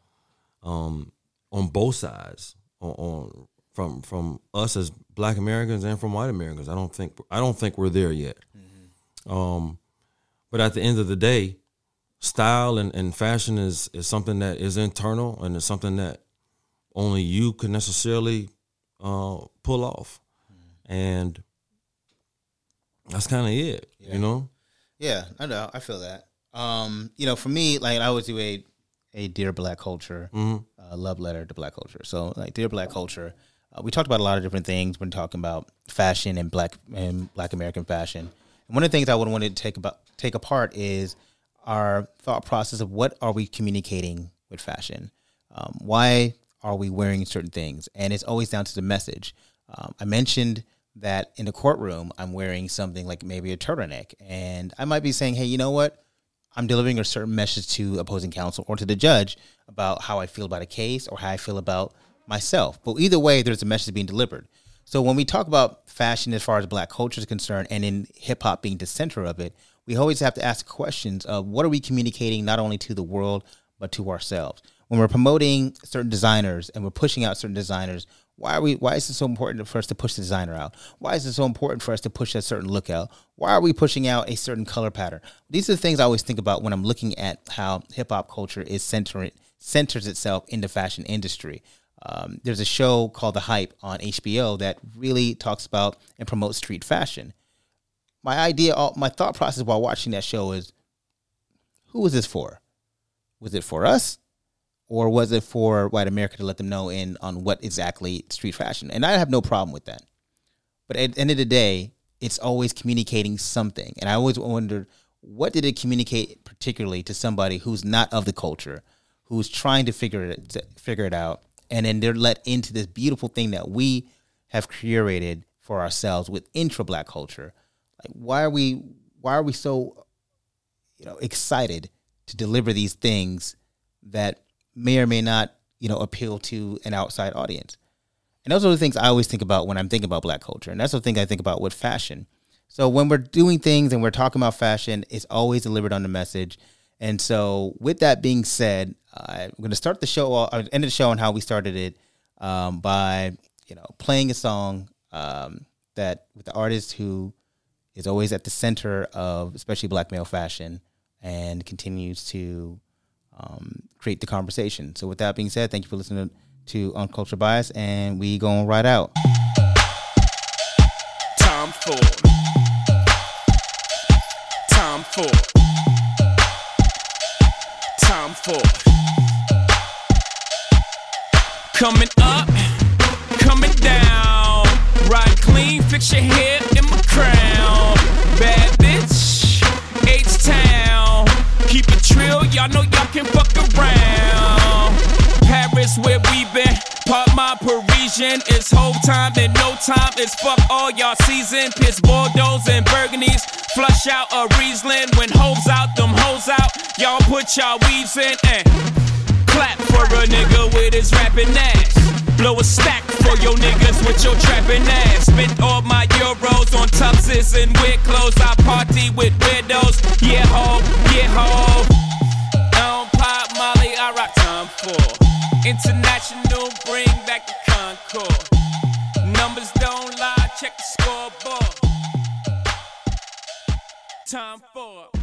um, on both sides, on, on from from us as Black Americans and from white Americans. I don't think I don't think we're there yet. Um, but at the end of the day, style and, and fashion is is something that is internal and it's something that only you can necessarily uh, pull off, and that's kind of it. You know. Yeah, I know. I feel that. Um, you know, for me, like I always do a a dear black culture, uh, love letter to black culture. So, like dear black culture, uh, we talked about a lot of different things. We're talking about fashion and black and black American fashion. And one of the things I would want to take about take apart is our thought process of what are we communicating with fashion. Um, why are we wearing certain things? And it's always down to the message. Um, I mentioned that in the courtroom, I'm wearing something like maybe a turtleneck, and I might be saying, "Hey, you know what? I'm delivering a certain message to opposing counsel or to the judge about how I feel about a case or how I feel about myself." But either way, there's a message being delivered. So when we talk about fashion as far as black culture is concerned, and in hip hop being the center of it, we always have to ask questions of what are we communicating not only to the world but to ourselves. When we're promoting certain designers and we're pushing out certain designers, why are we? Why is it so important for us to push the designer out? Why is it so important for us to push a certain look out? Why are we pushing out a certain color pattern? These are the things I always think about when I'm looking at how hip hop culture is centering centers itself in the fashion industry. Um, there's a show called The Hype on HBO that really talks about and promotes street fashion. My idea, my thought process while watching that show is, who was this for? Was it for us, or was it for white America to let them know in on what exactly street fashion? And I have no problem with that. But at the end of the day, it's always communicating something, and I always wondered what did it communicate particularly to somebody who's not of the culture, who's trying to figure it figure it out, and then they're let into this beautiful thing that we have curated for ourselves with intra black culture. Like, why are we why are we so you know excited to deliver these things that may or may not you know appeal to an outside audience? And those are the things I always think about when I'm thinking about black culture, and that's the thing I think about with fashion. So when we're doing things and we're talking about fashion, it's always delivered on the message. And so, with that being said, I'm going to start the show, uh, end the show on how we started it um, by you know playing a song um, that with the artist who is always at the center of especially black male fashion and continues to um, create the conversation. So, with that being said, thank you for listening to Uncultured Bias, and we going right out. Time for. Time for. Time for. Coming up, coming down. Ride clean, fix your hair y'all know y'all can fuck around. Paris, where we been. Part my Parisian. It's whole time and no time. It's fuck all y'all season. Piss Bordeaux and Burgundies. Flush out a Riesling. When hoes out, them hoes out. Y'all put y'all weaves in and clap for a nigga with his rapping ass. Blow a stack for your niggas with your trapping ass. Spent all my euros on tuxes and weird clothes. I party with weirdos. Yeah, ho, yeah, ho. I rock time for. International, bring back the Concorde. Numbers don't lie, check the scoreboard. Time for.